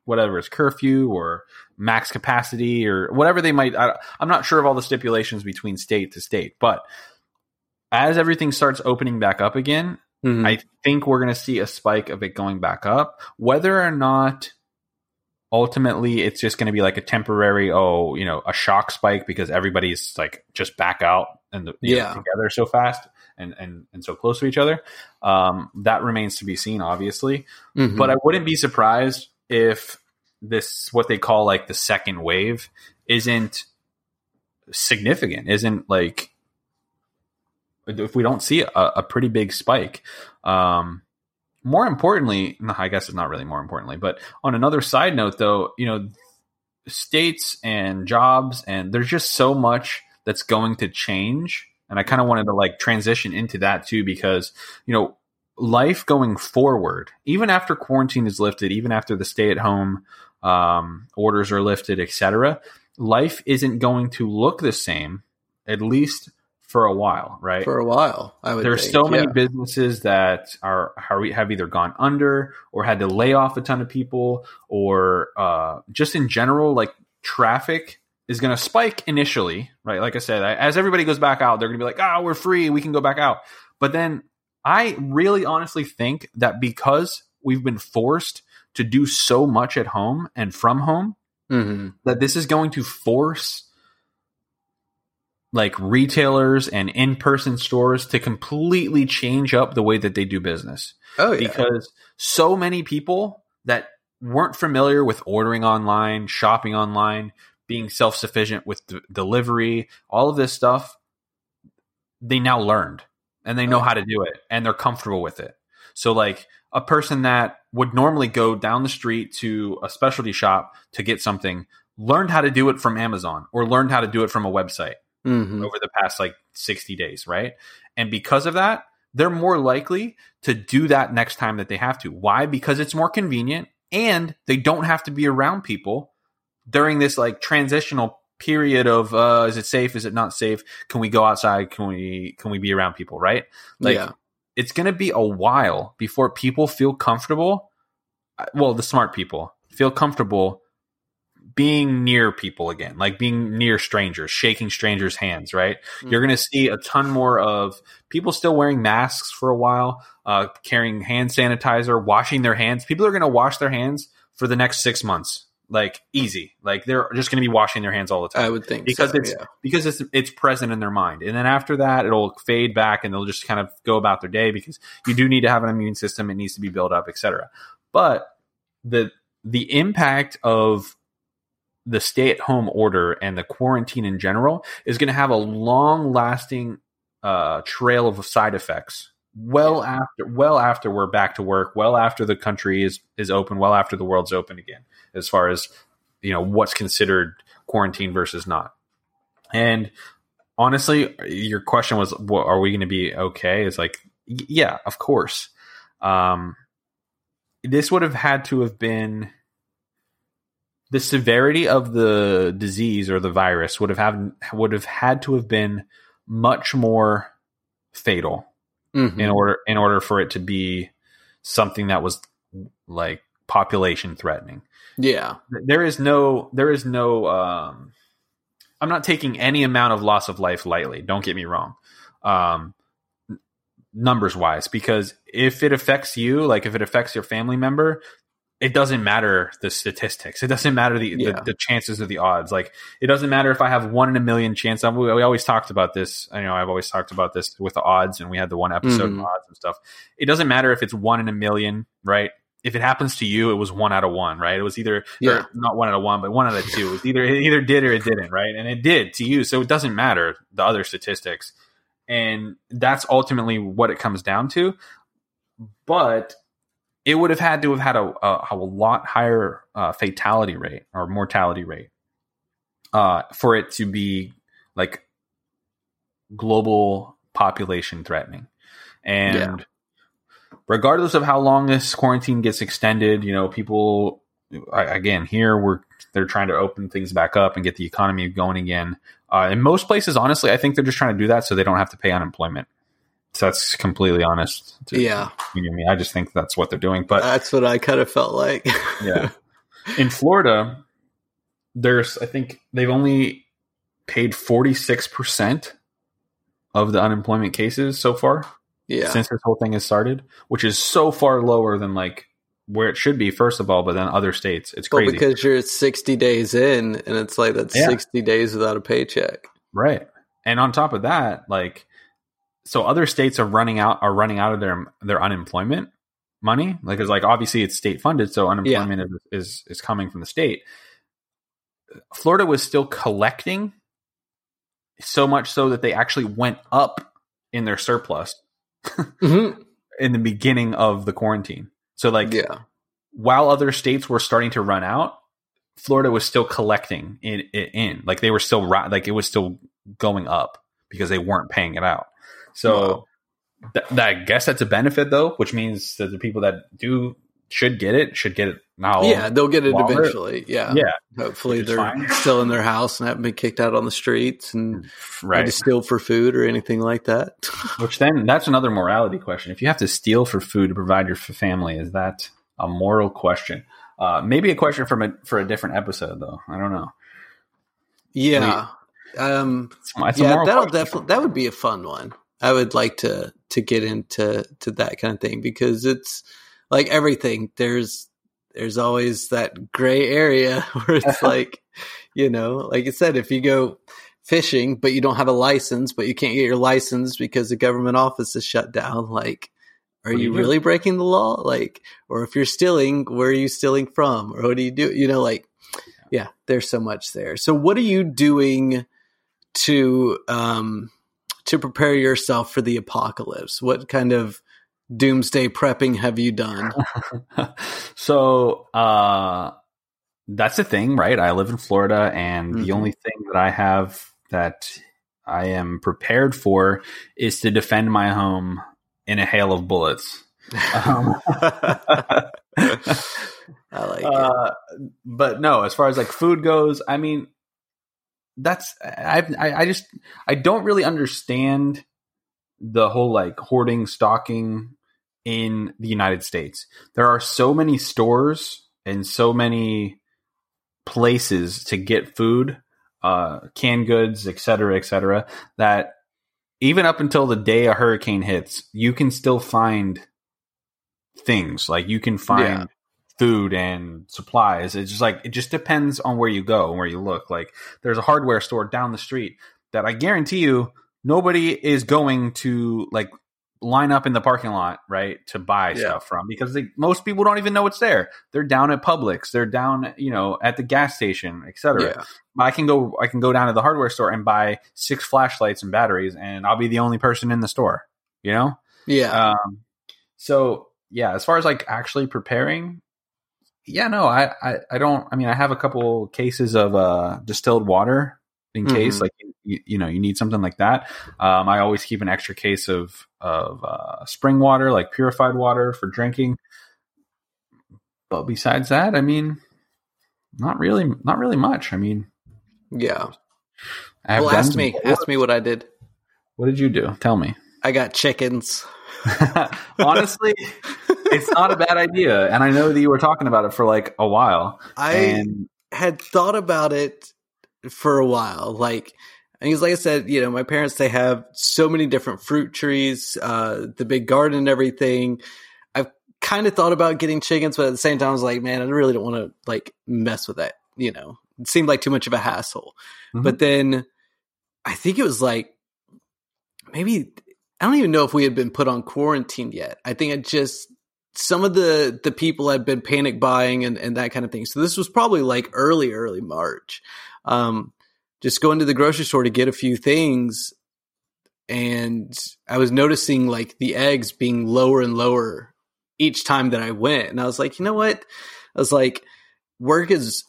whatever it's curfew or max capacity or whatever they might. I, I'm not sure of all the stipulations between state to state, but as everything starts opening back up again, mm-hmm. I think we're going to see a spike of it going back up. Whether or not ultimately it's just going to be like a temporary, oh, you know, a shock spike because everybody's like just back out and the, yeah. Know, together so fast and, and, and so close to each other. Um, that remains to be seen, obviously. Mm-hmm. But I wouldn't be surprised if this what they call like the second wave isn't significant, isn't like if we don't see a, a pretty big spike. Um, more importantly, I guess it's not really more importantly, but on another side note, though, you know, states and jobs, and there's just so much that's going to change. And I kind of wanted to like transition into that too, because, you know, life going forward, even after quarantine is lifted, even after the stay at home um, orders are lifted, etc., life isn't going to look the same, at least for a while, right? For a while, I would. There's think, so many yeah. businesses that are have either gone under or had to lay off a ton of people, or uh, just in general, like traffic is going to spike initially, right? Like I said, as everybody goes back out, they're going to be like, "Ah, oh, we're free, we can go back out." But then I really honestly think that because we've been forced to do so much at home and from home, mm-hmm. that this is going to force like retailers and in-person stores to completely change up the way that they do business. Oh yeah. Because so many people that weren't familiar with ordering online, shopping online, being self-sufficient with d- delivery, all of this stuff, they now learned and they know how to do it and they're comfortable with it. So like a person that would normally go down the street to a specialty shop to get something learned how to do it from Amazon or learned how to do it from a website mm-hmm. over the past like 60 days, right? And because of that, they're more likely to do that next time that they have to. Why? Because it's more convenient and they don't have to be around people during this like transitional period of uh, is it safe? Is it not safe? Can we go outside? Can we can we be around people? Right? Like yeah. it's going to be a while before people feel comfortable. Uh, well, the smart people feel comfortable being near people again, like being near strangers, shaking strangers' hands, right? Mm-hmm. You're going to see a ton more of people still wearing masks for a while, uh, carrying hand sanitizer, washing their hands. People are going to wash their hands for the next six months like easy. Like they're just going to be washing their hands all the time. I would think because so, it's yeah. because it's it's present in their mind, and then after that, it'll fade back, and they'll just kind of go about their day because you do need to have an immune system. It needs to be built up, etc. But the the impact of the stay at home order and the quarantine in general is going to have a long lasting uh, trail of side effects well yeah. after well after we're back to work well after the country is is open well after the world's open again as far as you know what's considered quarantine versus not. And honestly, your question was, well, "Are we going to be okay?" Is like, yeah, of course. Um, this would have had to have been the severity of the disease or the virus would have had, would have had to have been much more fatal mm-hmm. in order in order for it to be something that was like population threatening. Yeah. There is no there is no um I'm not taking any amount of loss of life lightly. Don't get me wrong. Um numbers wise because if it affects you, like if it affects your family member, it doesn't matter the statistics. It doesn't matter the, Yeah. the, the chances or the odds. Like it doesn't matter if I have one in a million chance. I, we, we always talked about this. I know I've always talked about this with the odds, and we had the one episode Mhm. odds and stuff. It doesn't matter if it's one in a million, right? If it happens to you, it was one out of one, right? It was either Yeah. or not one out of one, but one out of two. It was either it either did or it didn't, right? And it did to you, so it doesn't matter the other statistics, and that's ultimately what it comes down to. But it would have had to have had a, a, a lot higher uh, fatality rate or mortality rate uh, for it to be like global population threatening. And Yeah. regardless of how long this quarantine gets extended, you know, people I- again here we're they're trying to open things back up and get the economy going again. Uh, in most places, honestly, I think they're just trying to do that so they don't have to pay unemployment. So that's completely honest. to- Yeah. you know me. I just think that's what they're doing. But That's what I kind of felt like. yeah. In Florida, there's I think they've only paid 46% of the unemployment cases so far yeah. since this whole thing has started, which is so far lower than like where it should be first of all, but then other states. It's Well, crazy. because you're 60 days in, and it's like that's Yeah. 60 days without a paycheck. Right. And on top of that, like so other states are running out are running out of their their unemployment money. Like it's like obviously it's state funded, so unemployment is, is is coming from the state. Florida was still collecting so much so that they actually went up in their surplus Mhm. in the beginning of the quarantine. So like yeah. while other states were starting to run out, Florida was still collecting it in, in. Like they were still like it was still going up because they weren't paying it out. So th- that, I guess that's a benefit though, which means that the people that do should get it should get it now. yeah, they'll get it they're- eventually. Yeah. yeah, Hopefully they're fine. still in their house and haven't been kicked out on the streets and had right. to steal for food or anything like that. Which then that's another morality question. If you have to steal for food to provide your family, is that a moral question? Uh, maybe a question from a, for a different episode though. I don't know. yeah. Um, yeah, that'll definitely that would be a fun one. I would like to to get into to that kind of thing because it's like everything. There's there's always that gray area where it's like, you know, like you said, if you go fishing but you don't have a license, but you can't get your license because the government office is shut down, like are you you really breaking the law? Like, or if you're stealing, where are you stealing from? Or what do you do? You know, like, yeah, there's so much there. So, what are you doing to um, to prepare yourself for the apocalypse? What kind of doomsday prepping have you done? so uh that's the thing right i live in florida and Mhm. the only thing that i have that i am prepared for is to defend my home in a hail of bullets um, I like it. uh, but no as far as like food goes i mean that's I've, i i just i don't really understand the whole like hoarding stocking in the united states there are so many stores and so many places to get food uh canned goods et cetera et cetera that even up until the day a hurricane hits you can still find things like you can find. Food and supplies it's just like it just depends on where you go and where you look like there's a hardware store down the street that i guarantee you nobody is going to like line up in the parking lot right to buy Yeah. stuff from because they, most people don't even know it's there they're down at publix they're down you know at the gas station etc yeah. I can go I can go down to the hardware store and buy six flashlights and batteries and I'll be the only person in the store. You know? Yeah. Um so yeah, as far as like actually preparing, yeah, no, I, I, I don't I mean I have a couple cases of uh distilled water in case Mhm. like you, you know you need something like that. Um I always keep an extra case of of uh spring water, like purified water for drinking. But besides that, I mean not really not really much. I mean yeah. I have Well, ask me. Ask me what I did. What did you do? Tell me. I got chickens. Honestly, it's not a bad idea, and I know that you were talking about it for like a while. I and had thought about it for a while. Like, because like I said, you know, my parents they have so many different fruit trees, uh, the big garden, and everything. I've kind of thought about getting chickens, but at the same time, I was like, man, I really don't want to like mess with that. You know, it seemed like too much of a hassle. Mhm. But then I think it was like maybe I don't even know if we had been put on quarantine yet. I think it just some of the the people had been panic buying and, and that kind of thing. So this was probably like early, early March. Um, just going to the grocery store to get a few things, and I was noticing like the eggs being lower and lower each time that I went, and I was like, you know what? I was like, work is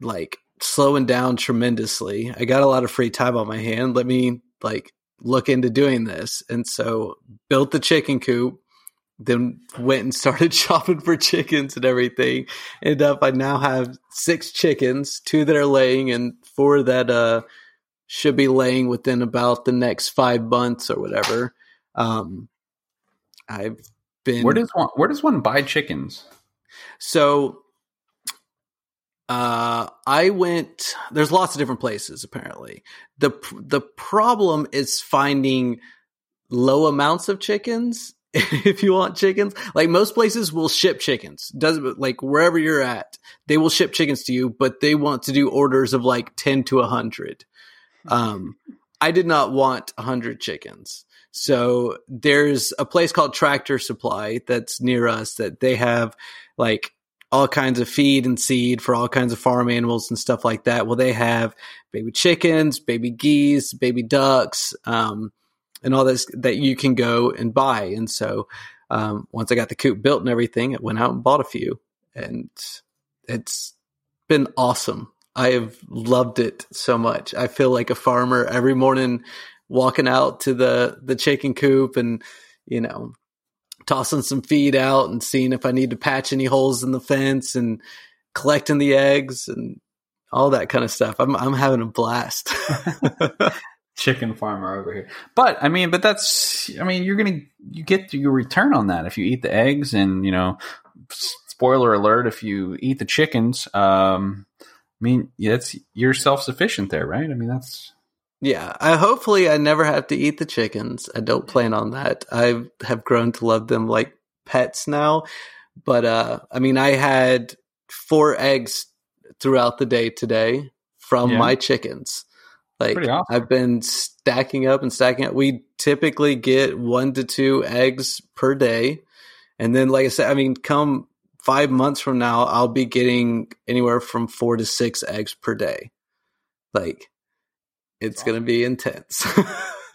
like slowing down tremendously. I got a lot of free time on my hand. Let me like look into doing this. And so built the chicken coop, then went and started shopping for chickens and everything. Ended up I now have six chickens, two that are laying and four that uh should be laying within about the next five months or whatever. Um I've been Where does one where does one buy chickens? so uh I went there's lots of different places apparently. The the problem is finding low amounts of chickens if you want chickens. Like most places will ship chickens. Does like wherever you're at, they will ship chickens to you, but they want to do orders of like 10 to 100. Um I did not want 100 chickens. So there's a place called Tractor Supply that's near us that they have like all kinds of feed and seed for all kinds of farm animals and stuff like that. Well, they have baby chickens, baby geese, baby ducks, um, and all this that you can go and buy. And so um, once I got the coop built and everything, I went out and bought a few, and it's been awesome. I have loved it so much. I feel like a farmer every morning walking out to the the chicken coop and you know tossing some feed out and seeing if I need to patch any holes in the fence and collecting the eggs and all that kind of stuff. I'm I'm having a blast. Chicken farmer over here. But I mean, but that's I mean, you're gonna you get your return on that if you eat the eggs and you know spoiler alert, if you eat the chickens, um I mean that's you're self sufficient there, right? I mean that's yeah, I hopefully I never have to eat the chickens. I don't plan on that. I have grown to love them like pets now. But uh I mean I had four eggs throughout the day today from Yeah. my chickens. Like awesome. I've been stacking up and stacking up. We typically get one to two eggs per day. And then like I said, I mean come five months from now, I'll be getting anywhere from four to six eggs per day. Like it's gonna be intense.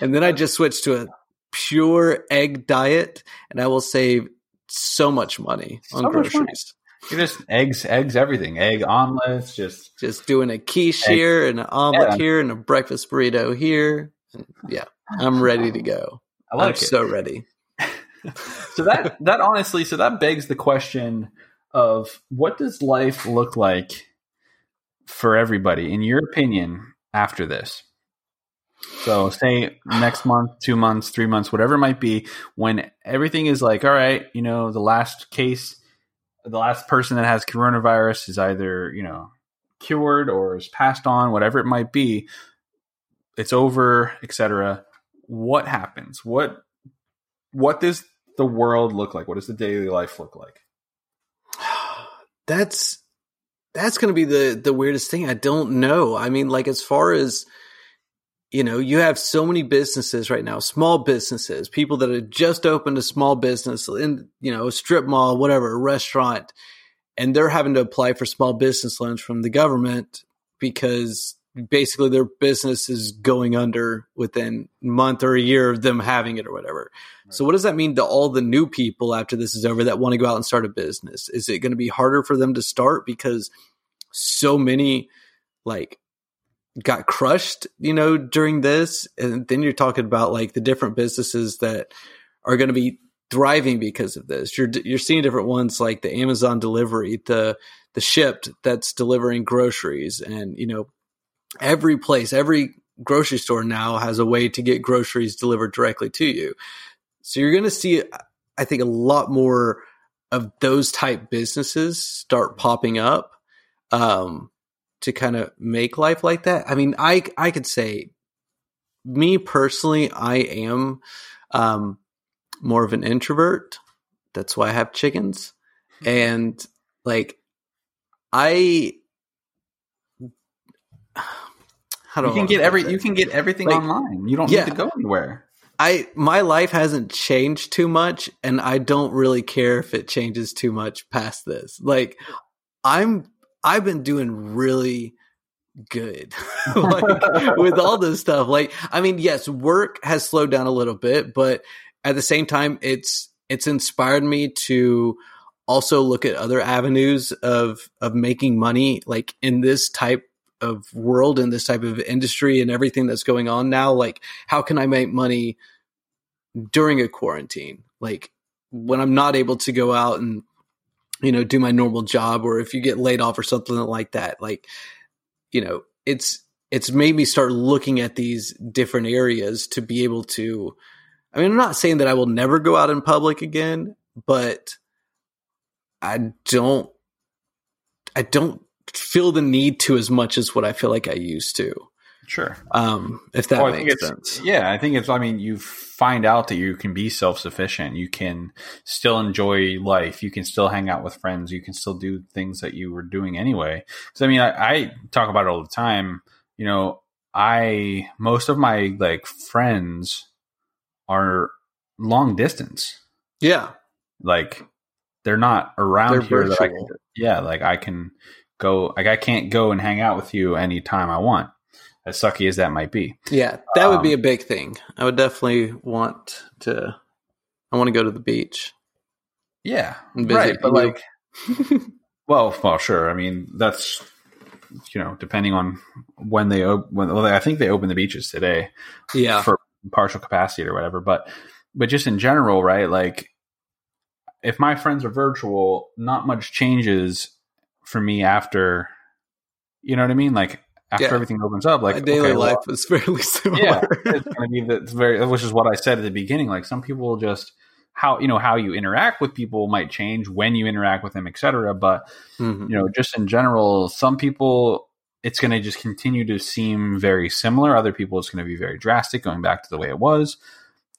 and then I just switched to a pure egg diet, and I will save so much money on So much money. groceries. You're just eggs, eggs, everything, egg omelets, just Just doing a quiche here and an omelet Yeah. here and a breakfast burrito here. And yeah, I'm ready to go. I like I'm it. so ready. so that that honestly, so that begs the question of what does life look like for everybody, in your opinion, after this? So, say next month, two months, three months, whatever it might be, when everything is like, all right, you know, the last case, the last person that has coronavirus is either, you know, cured or is passed on, whatever it might be, it's over, etc. What happens? What what does the world look like? What does the daily life look like? That's that's going to be the the weirdest thing. I don't know. I mean, like as far as you know, you have so many businesses right now, small businesses, people that have just opened a small business in, you know, a strip mall, whatever, a restaurant, and they're having to apply for small business loans from the government because basically their business is going under within a month or a year of them having it or whatever. So what does that mean to all the new people after this is over that want to go out and start a business? Is it going to be harder for them to start because so many like got crushed, you know, during this? And then you're talking about like the different businesses that are going to be thriving because of this. You're you're seeing different ones like the Amazon delivery, the the shipped that's delivering groceries and you know every place, every grocery store now has a way to get groceries delivered directly to you. So you're going to see, I think, a lot more of those type businesses start popping up um, to kind of make life like that. I mean, I I could say, me personally, I am um, more of an introvert that's why I have chickens. And like I how do You can get every you can get everything Like, online. You don't yeah. need to go anywhere. I my life hasn't changed too much and I don't really care if it changes too much past this. Like I'm I've been doing really good like with all this stuff. Like I mean, yes, work has slowed down a little bit, but at the same time it's it's inspired me to also look at other avenues of of making money like in this type of world in this type of industry and everything that's going on now like how can i make money during a quarantine? Like when i'm not able to go out and you know do my normal job or if you get laid off or something like that like you know it's it's made me start looking at these different areas to be able to i mean i'm not saying that i will never go out in public again but i don't i don't feel the need to as much as what i feel like i used to Sure. um if that Well, I think makes it's- sense Yeah, I think it's. I mean, you find out that you can be self sufficient. You can still enjoy life. You can still hang out with friends. You can still do things that you were doing anyway. Because I mean, I, I talk about it all the time. You know, I most of my like friends are long distance. yeah Like they're not around They're here. Can, yeah, like I can go. Like I can't go and hang out with you anytime I want. As sucky as that might be. yeah that would be Um, a big thing i would definitely want to i want to go to the beach Yeah, right. But like, well, well, sure. I mean, that's you know, depending on when they open. When, well, I think they open the beaches today yeah for partial capacity or whatever. But but just in general, right? Like, if my friends are virtual, not much changes for me after. You know what I mean? Like after Yeah. everything opens up, like my daily okay, well, life is fairly similar yeah, it's going to be the it's very, which is what I said at the beginning. Like some people just how you know how you interact with people might change when you interact with them, etc. But Mhm. you know, just in general, some people it's going to just continue to seem very similar. Other people, it's going to be very drastic, going back to the way it was.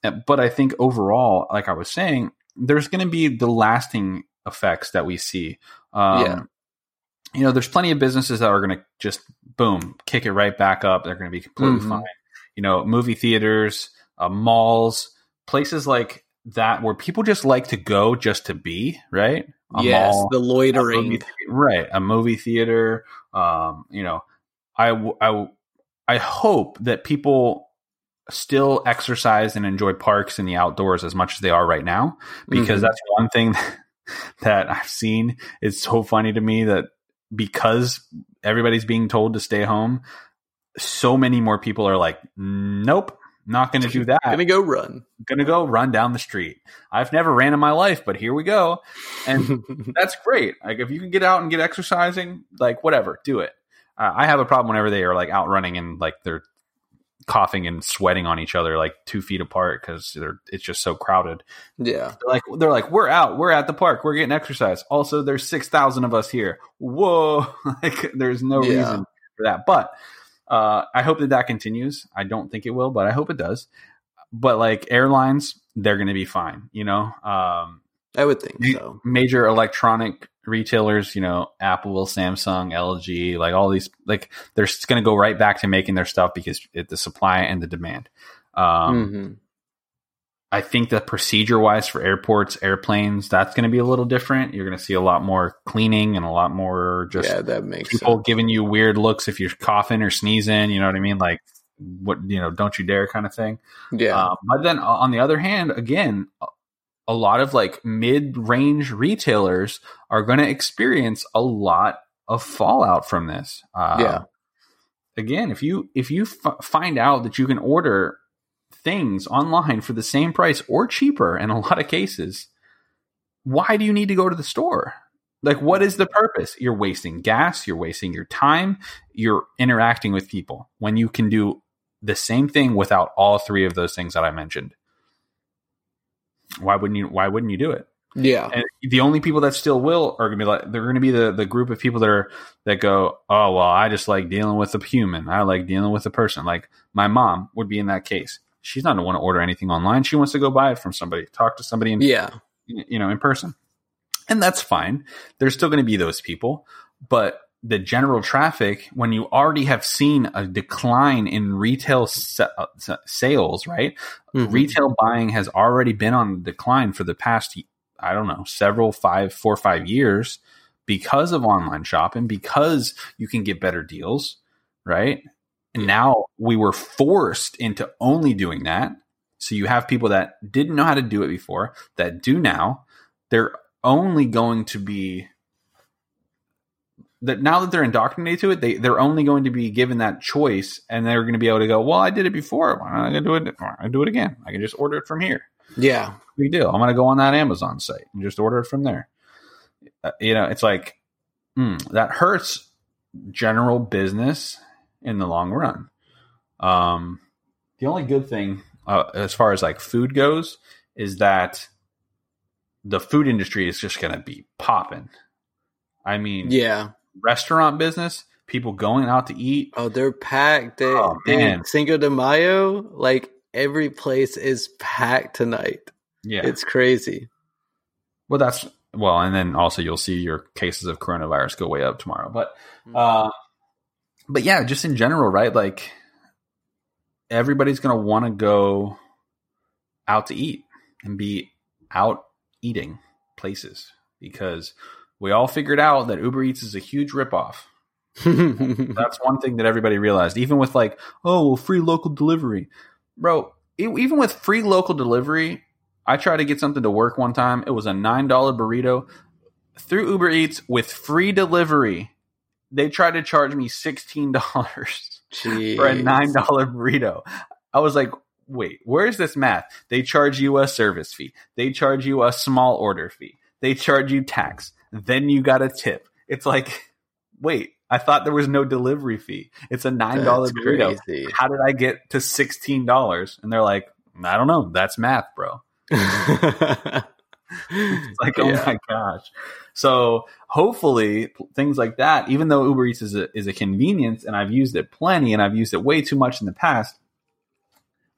Uh, But I think overall, like I was saying, there's going to be the lasting effects that we see. Um, Yeah. You know, there's plenty of businesses that are going to just boom, kick it right back up. They're going to be completely Mhm. fine. You know, movie theaters, uh, malls, places like that where people just like to go just to be, right? A yes mall, the a loitering thea- right? A movie theater. Um, you know, I, I, I hope that people still exercise and enjoy parks and the outdoors as much as they are right now, because Mhm. that's one thing that I've seen. It's so funny to me that because everybody's being told to stay home, so many more people are like, nope. Not going to do that gonna go run gonna go run down the street. I've never ran in my life, but here we go. And that's great. Like if you can get out and get exercising, like whatever, do it. Uh, I have a problem whenever they are like out running and like they're coughing and sweating on each other like two feet apart because they're it's just so crowded. yeah They're like they're like we're out, we're at the park, we're getting exercise. Also, there's six thousand of us here. Whoa, like there's no Yeah. reason for that. But uh, I hope that that continues. I don't think it will, but I hope it does. But like airlines, they're going to be fine. You know, um, i would think Ma- so major electronic retailers, you know, Apple, Samsung, LG, like all these, like they're going to go right back to making their stuff because it, the supply and the demand. Um, Mhm. I think that procedure wise for airports, airplanes, that's going to be a little different. You're going to see a lot more cleaning and a lot more just yeah that makes people sense giving you weird looks if you're coughing or sneezing. You know what I mean? Like, what, you know, don't you dare kind of thing. yeah Um, but then on the other hand, again, a- lot of like mid range retailers are going to experience a lot of fallout from this. Uh, Yeah. Again, if you if you f- find out that you can order things online for the same price or cheaper in a lot of cases, why do you need to go to the store? Like, what is the purpose? You're wasting gas, you're wasting your time, you're interacting with people when you can do the same thing without all three of those things that I mentioned. Why wouldn't you? Why wouldn't you do it? yeah And the only people that still will are going to be like they're to be the the group of people that are that go, oh well, I just like dealing with a human. I like dealing with a person. Like my mom would be in that case. She's not to want to order anything online. She wants to go buy it from somebody, talk to somebody, and yeah you know, in person. And that's fine. There's still going to be those people, but the general traffic, when you already have seen a decline in retail uh, sales, right? Mhm. Retail buying has already been on decline for the past, I don't know, several, five, four, five years because of online shopping, because you can get better deals, right? And now we were forced into only doing that. So you have people that didn't know how to do it before that do now. They're only going to be that now that they're indoctrinated to it, they they're only going to be given that choice, and they're going to be able to go, "Well, I did it before. Why not I do it? I do it again? I can just order it from here. Yeah. Big deal. I'm going to go on that Amazon site and just order it from there." Uh, you know, it's like hmm, that hurts general business in the long run. Um, the only good thing, uh, as far as like food goes, is that the food industry is just going to be popping. I mean, Yeah. Restaurant business, people going out to eat. Oh, they're packed. They, Oh, man. Cinco de Mayo, like every place is packed tonight. Yeah. It's crazy. well, that's well, and then also you'll see your cases of coronavirus go way up tomorrow. But, uh, but yeah, just in general, right? Like everybody's going to want to go out to eat and be out eating places because we all figured out that Uber Eats is a huge ripoff. That's one thing that everybody realized. Even with like, oh, well, free local delivery, bro. Even with free local delivery, I tried to get something to work one time. It was a nine dollar burrito through Uber Eats with free delivery. They tried to charge me sixteen dollars for a nine dollar burrito. I was like, wait, where's this math? They charge you a service fee. They charge you a small order fee. They charge you tax. Then you got a tip. It's like, wait, I thought there was no delivery fee. It's a nine dollar burrito. crazy. How did I get to sixteen dollars? And they're like, I don't know. That's math, bro. It's like, oh my gosh. So hopefully things like that, even though Uber Eats is a, is a convenience and I've used it plenty and I've used it way too much in the past,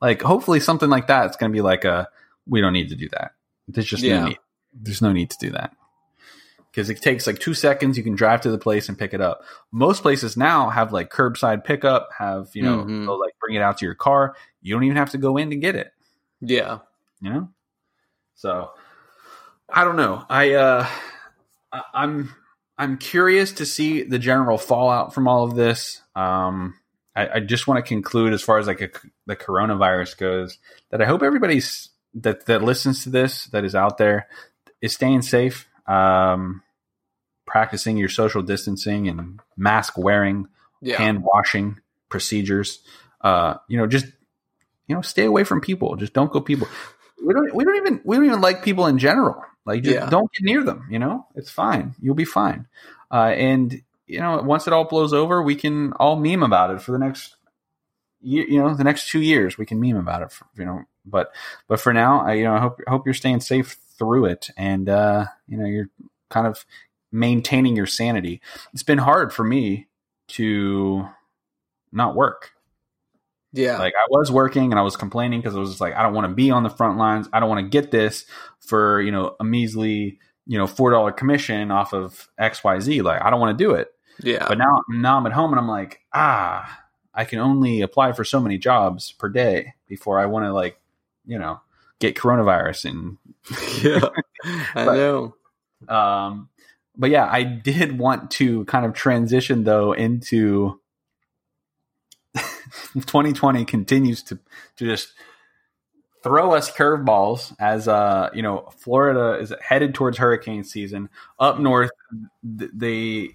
like hopefully something like that, it's going to be like a, we don't need to do that. There's just Yeah. no need. There's no need to do that. Because it takes like two seconds, you can drive to the place and pick it up. Most places now have like curbside pickup, have, you know, Mhm. they'll like bring it out to your car. You don't even have to go in to get it yeah. you know so i don't know i uh I- i'm i'm curious to see the general fallout from all of this um i, I just want to conclude as far as like a, the coronavirus goes that i hope everybody's that that listens to this that is out there is staying safe um practicing your social distancing and mask wearing Yeah. hand washing procedures. Uh, you know, just you know, stay away from people. Just don't go people. We don't. We don't even. We don't even like people in general. Like, just Yeah. don't get near them. You know, it's fine. You'll be fine. Uh, and you know, once it all blows over, we can all meme about it for the next. year. You know, the next two years, we can meme about it. For, you know, but but for now, I you know, I hope I hope you're staying safe through it, and uh, you know, you're kind of maintaining your sanity. It's been hard for me to not work. Yeah. Like I was working and I was complaining because I was just like, I don't want to be on the front lines. I don't want to get this for, you know, a measly, you know, four dollar commission off of XYZ. Like I don't want to do it. yeah. But now now I'm at home and I'm like, ah, I can only apply for so many jobs per day before I want to like, you know, get coronavirus and yeah. I But- know. um, but yeah, I did want to kind of transition though into 2020 continues to to just throw us curveballs as uh you know Florida is headed towards hurricane season. Up north, they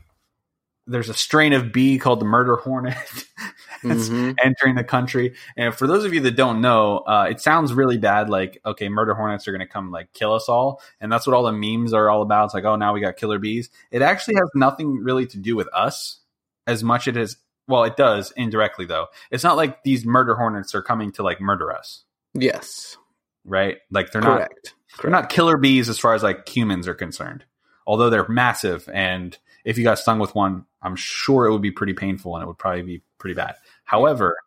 there's a strain of bee called the murder hornet that's Mhm. entering the country. And for those of you that don't know, uh, it sounds really bad. Like, okay, murder hornets are going to come like kill us all, and that's what all the memes are all about. It's like, oh, now we got killer bees. It actually has nothing really to do with us as much it is. Well, it does indirectly though. It's not like these murder hornets are coming to like murder us, Yes. right? Like they're not Correct. they're not killer bees as far as like humans are concerned. Although they're massive, and if you got stung with one, I'm sure it would be pretty painful and it would probably be pretty bad. However,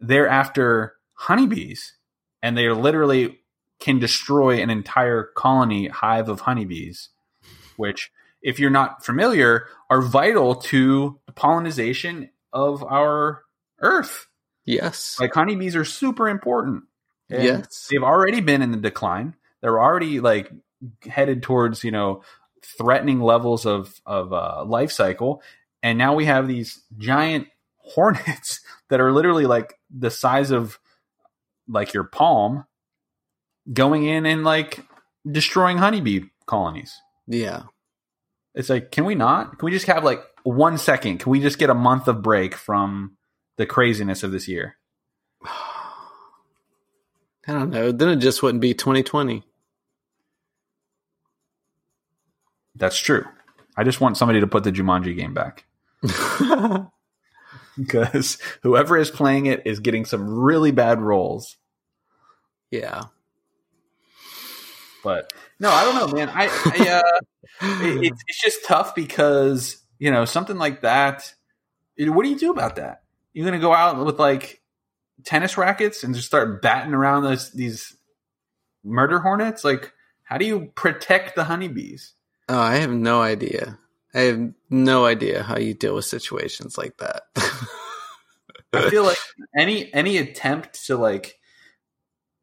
they're after honeybees, and they're literally can destroy an entire colony hive of honeybees, which, if you're not familiar, are vital to the pollination of our Earth. Yes. Like honeybees are super important. And Yes. They've already been in the decline. They're already like headed towards, you know, threatening levels of of uh, life cycle. And now we have these giant hornets that are literally like the size of like your palm going in and like destroying honeybee colonies. yeah. It's like, can we not? Can we just have like one second? Can we just get a month of break from the craziness of this year? I don't know. Then it just wouldn't be 2020. That's true. I just want somebody to put the Jumanji game back because whoever is playing it is getting some really bad rolls. yeah. But no, I don't know, man. I, I uh, it, it's it's just tough because you know something like that. What do you do about that? You're gonna go out with like tennis rackets and just start batting around those these murder hornets? Like, how do you protect the honeybees? Oh, I have no idea. I have no idea how you deal with situations like that. I feel like any any attempt to like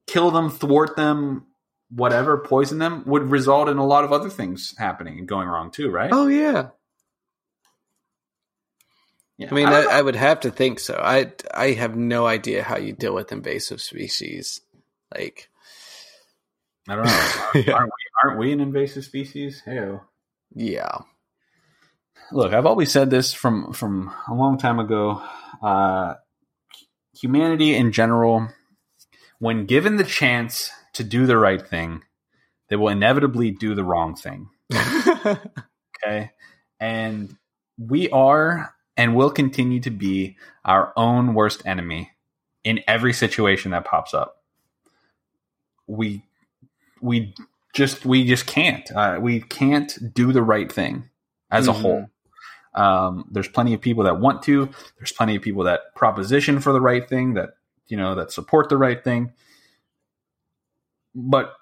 kill them, thwart them, whatever, poison them would result in a lot of other things happening and going wrong too, right? oh yeah. yeah. I mean, don't I. I would have to think so. I I have no idea how you deal with invasive species. Like, I don't know. Yeah. Aren't we? Aren't we an invasive species? Hey, yeah, look, I've always said this from from a long time ago. Uh, humanity in general, when given the chance to do the right thing, they will inevitably do the wrong thing. Okay. And we are and will continue to be our own worst enemy in every situation that pops up. We, we just, we just can't. Uh, we can't do the right thing as a Mhm. whole. Um, there's plenty of people that want to. There's plenty of people that proposition for the right thing that you know that support the right thing. But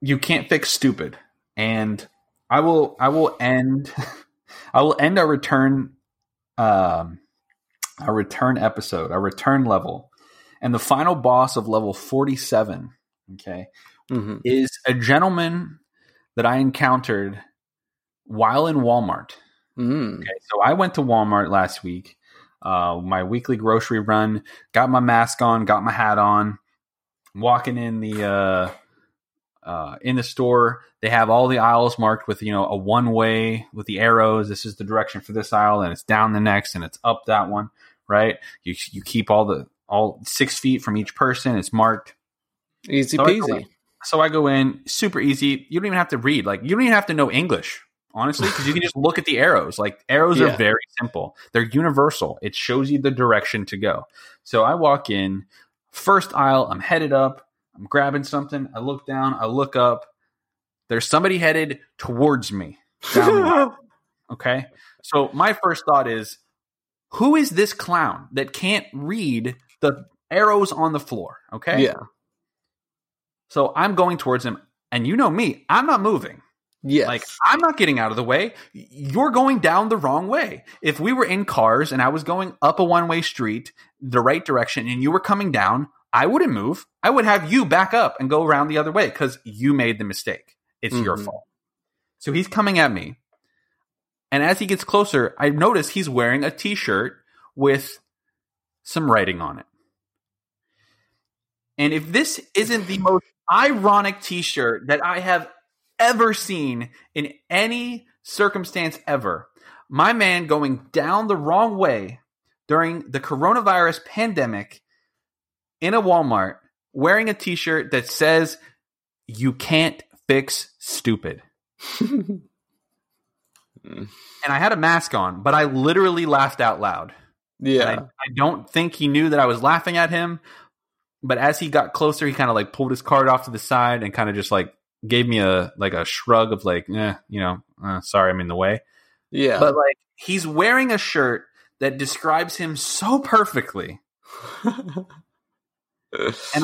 you can't fix stupid. And I will I will end I will end our return um our return episode, our return level. And the final boss of level 47, okay, hmm is a gentleman that I encountered while in Walmart. mm. Okay, so I went to Walmart last week, uh, my weekly grocery run. Got my mask on, got my hat on. Walking in the uh, uh, in the store, they have all the aisles marked with you know a one way with the arrows. This is the direction for this aisle, and it's down the next, and it's up that one. Right? You you keep all the all six feet from each person. It's marked. easy So peasy. So I go in, super easy. You don't even have to read. Like you don't even have to know English, honestly, because you can just look at the arrows. Like arrows Yeah. are very simple. They're universal. It shows you the direction to go. So I walk in, first aisle. I'm headed up. I'm grabbing something. I look down. I look up. There's somebody headed towards me. Down the aisle. Okay. So my first thought is, who is this clown that can't read the arrows on the floor? Okay. Yeah. So I'm going towards him, and you know me, I'm not moving. Yes. Like I'm not getting out of the way. You're going down the wrong way. If we were in cars and I was going up a one-way street the right direction and you were coming down, I wouldn't move. I would have you back up and go around the other way cuz you made the mistake. It's your Mhm. fault. So he's coming at me. And as he gets closer, I notice he's wearing a t-shirt with some writing on it. And if this isn't the most ironic t-shirt that I have ever seen in any circumstance ever, my man going down the wrong way during the coronavirus pandemic in a Walmart wearing a t-shirt that says you can't fix stupid. And I had a mask on, but I literally laughed out loud. Yeah. I, I don't think he knew that I was laughing at him. But as he got closer, he kind of like pulled his card off to the side and kind of just like gave me a like a shrug of like, eh, you know, uh, sorry, I'm in the way. yeah. But like he's wearing a shirt that describes him so perfectly. and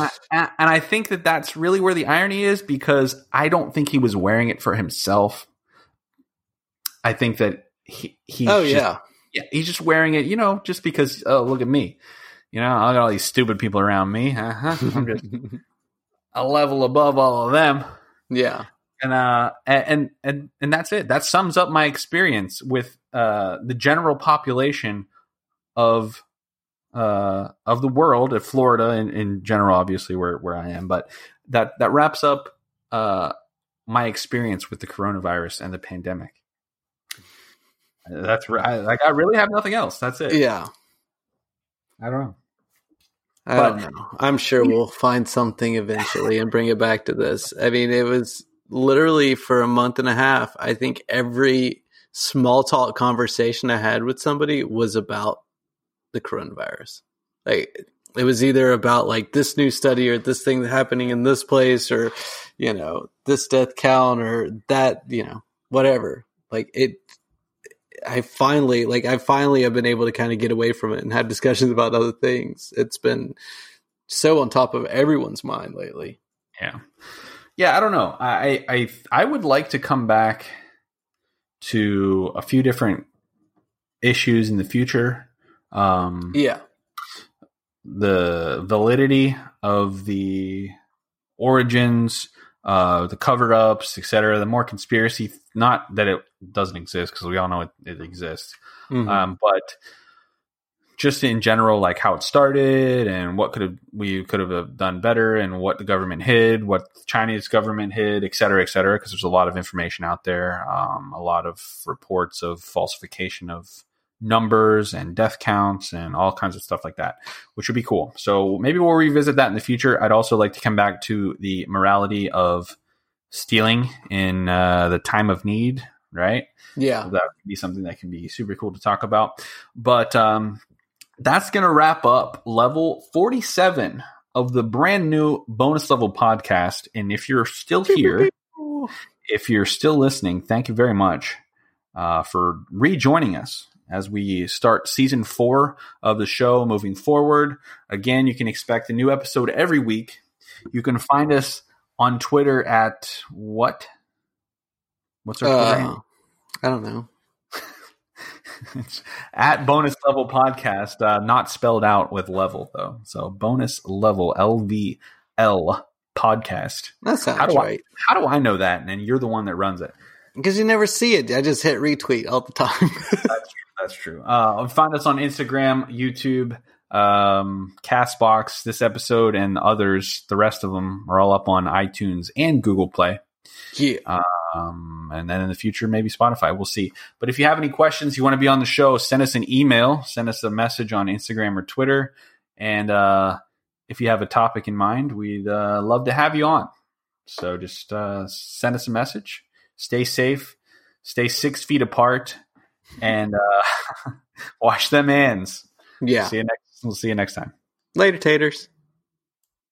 I and I think that that's really where the irony is because I don't think he was wearing it for himself. I think that he he oh just, yeah, yeah he's just wearing it, you know, just because oh look at me, you know, I got all these stupid people around me. Uh-huh. I'm just a level above all of them, yeah, and uh and and and that's it. That sums up my experience with uh the general population of uh, of the world, of Florida in, in general, obviously where where I am, but that that wraps up uh, my experience with the coronavirus and the pandemic. That's I, like I really have nothing else. That's it. yeah. I don't know. I But- don't know. I'm sure we'll find something eventually and bring it back to this. I mean, it was literally for a month and a half. I think every small talk conversation I had with somebody was about the coronavirus. Like it was either about like this new study or this thing happening in this place or you know this death count or that you know whatever. Like it. I finally like I finally have been able to kind of get away from it and have discussions about other things. It's been so on top of everyone's mind lately. Yeah, yeah. I don't know. I I I would like to come back to a few different issues in the future. Um, Yeah. the validity of the origins, uh, the cover ups, etc. The more conspiracy, not that it doesn't exist because we all know it, it exists, Mhm. um, but just in general, like how it started and what could have we could have done better, and what the government hid, what the Chinese government hid, et cetera, et cetera. Because there's a lot of information out there, um, a lot of reports of falsification of numbers and death counts and all kinds of stuff like that, which would be cool. So maybe we'll revisit that in the future. I'd also like to come back to the morality of stealing in uh, the time of need, right? yeah. So that would be something that can be super cool to talk about. But um, that's going to wrap up level 47 of the brand new bonus level podcast. And if you're still here, if you're still listening, thank you very much uh, for rejoining us as we start season four of the show moving forward. Again, you can expect a new episode every week. You can find us on Twitter at what? What's our Twitter? Uh, handle? I don't know. It's at bonus level podcast, uh, not spelled out with level though. So bonus level L V L podcast. That sounds How do I- right. How do I know that? And you're the one that runs it. Because you never see it. I just hit retweet all the time. That's true. Uh, find us on Instagram, YouTube, um, Castbox. This episode and others, the rest of them are all up on iTunes and Google Play. yeah. Um, and then in the future, maybe Spotify. We'll see. But if you have any questions, you want to be on the show, send us an email, send us a message on Instagram or Twitter. And uh, if you have a topic in mind, we'd uh, love to have you on. So just uh, send us a message. Stay safe. Stay six feet apart, and uh, wash them hands. Yeah. See you next. We'll see you next time. Later, taters.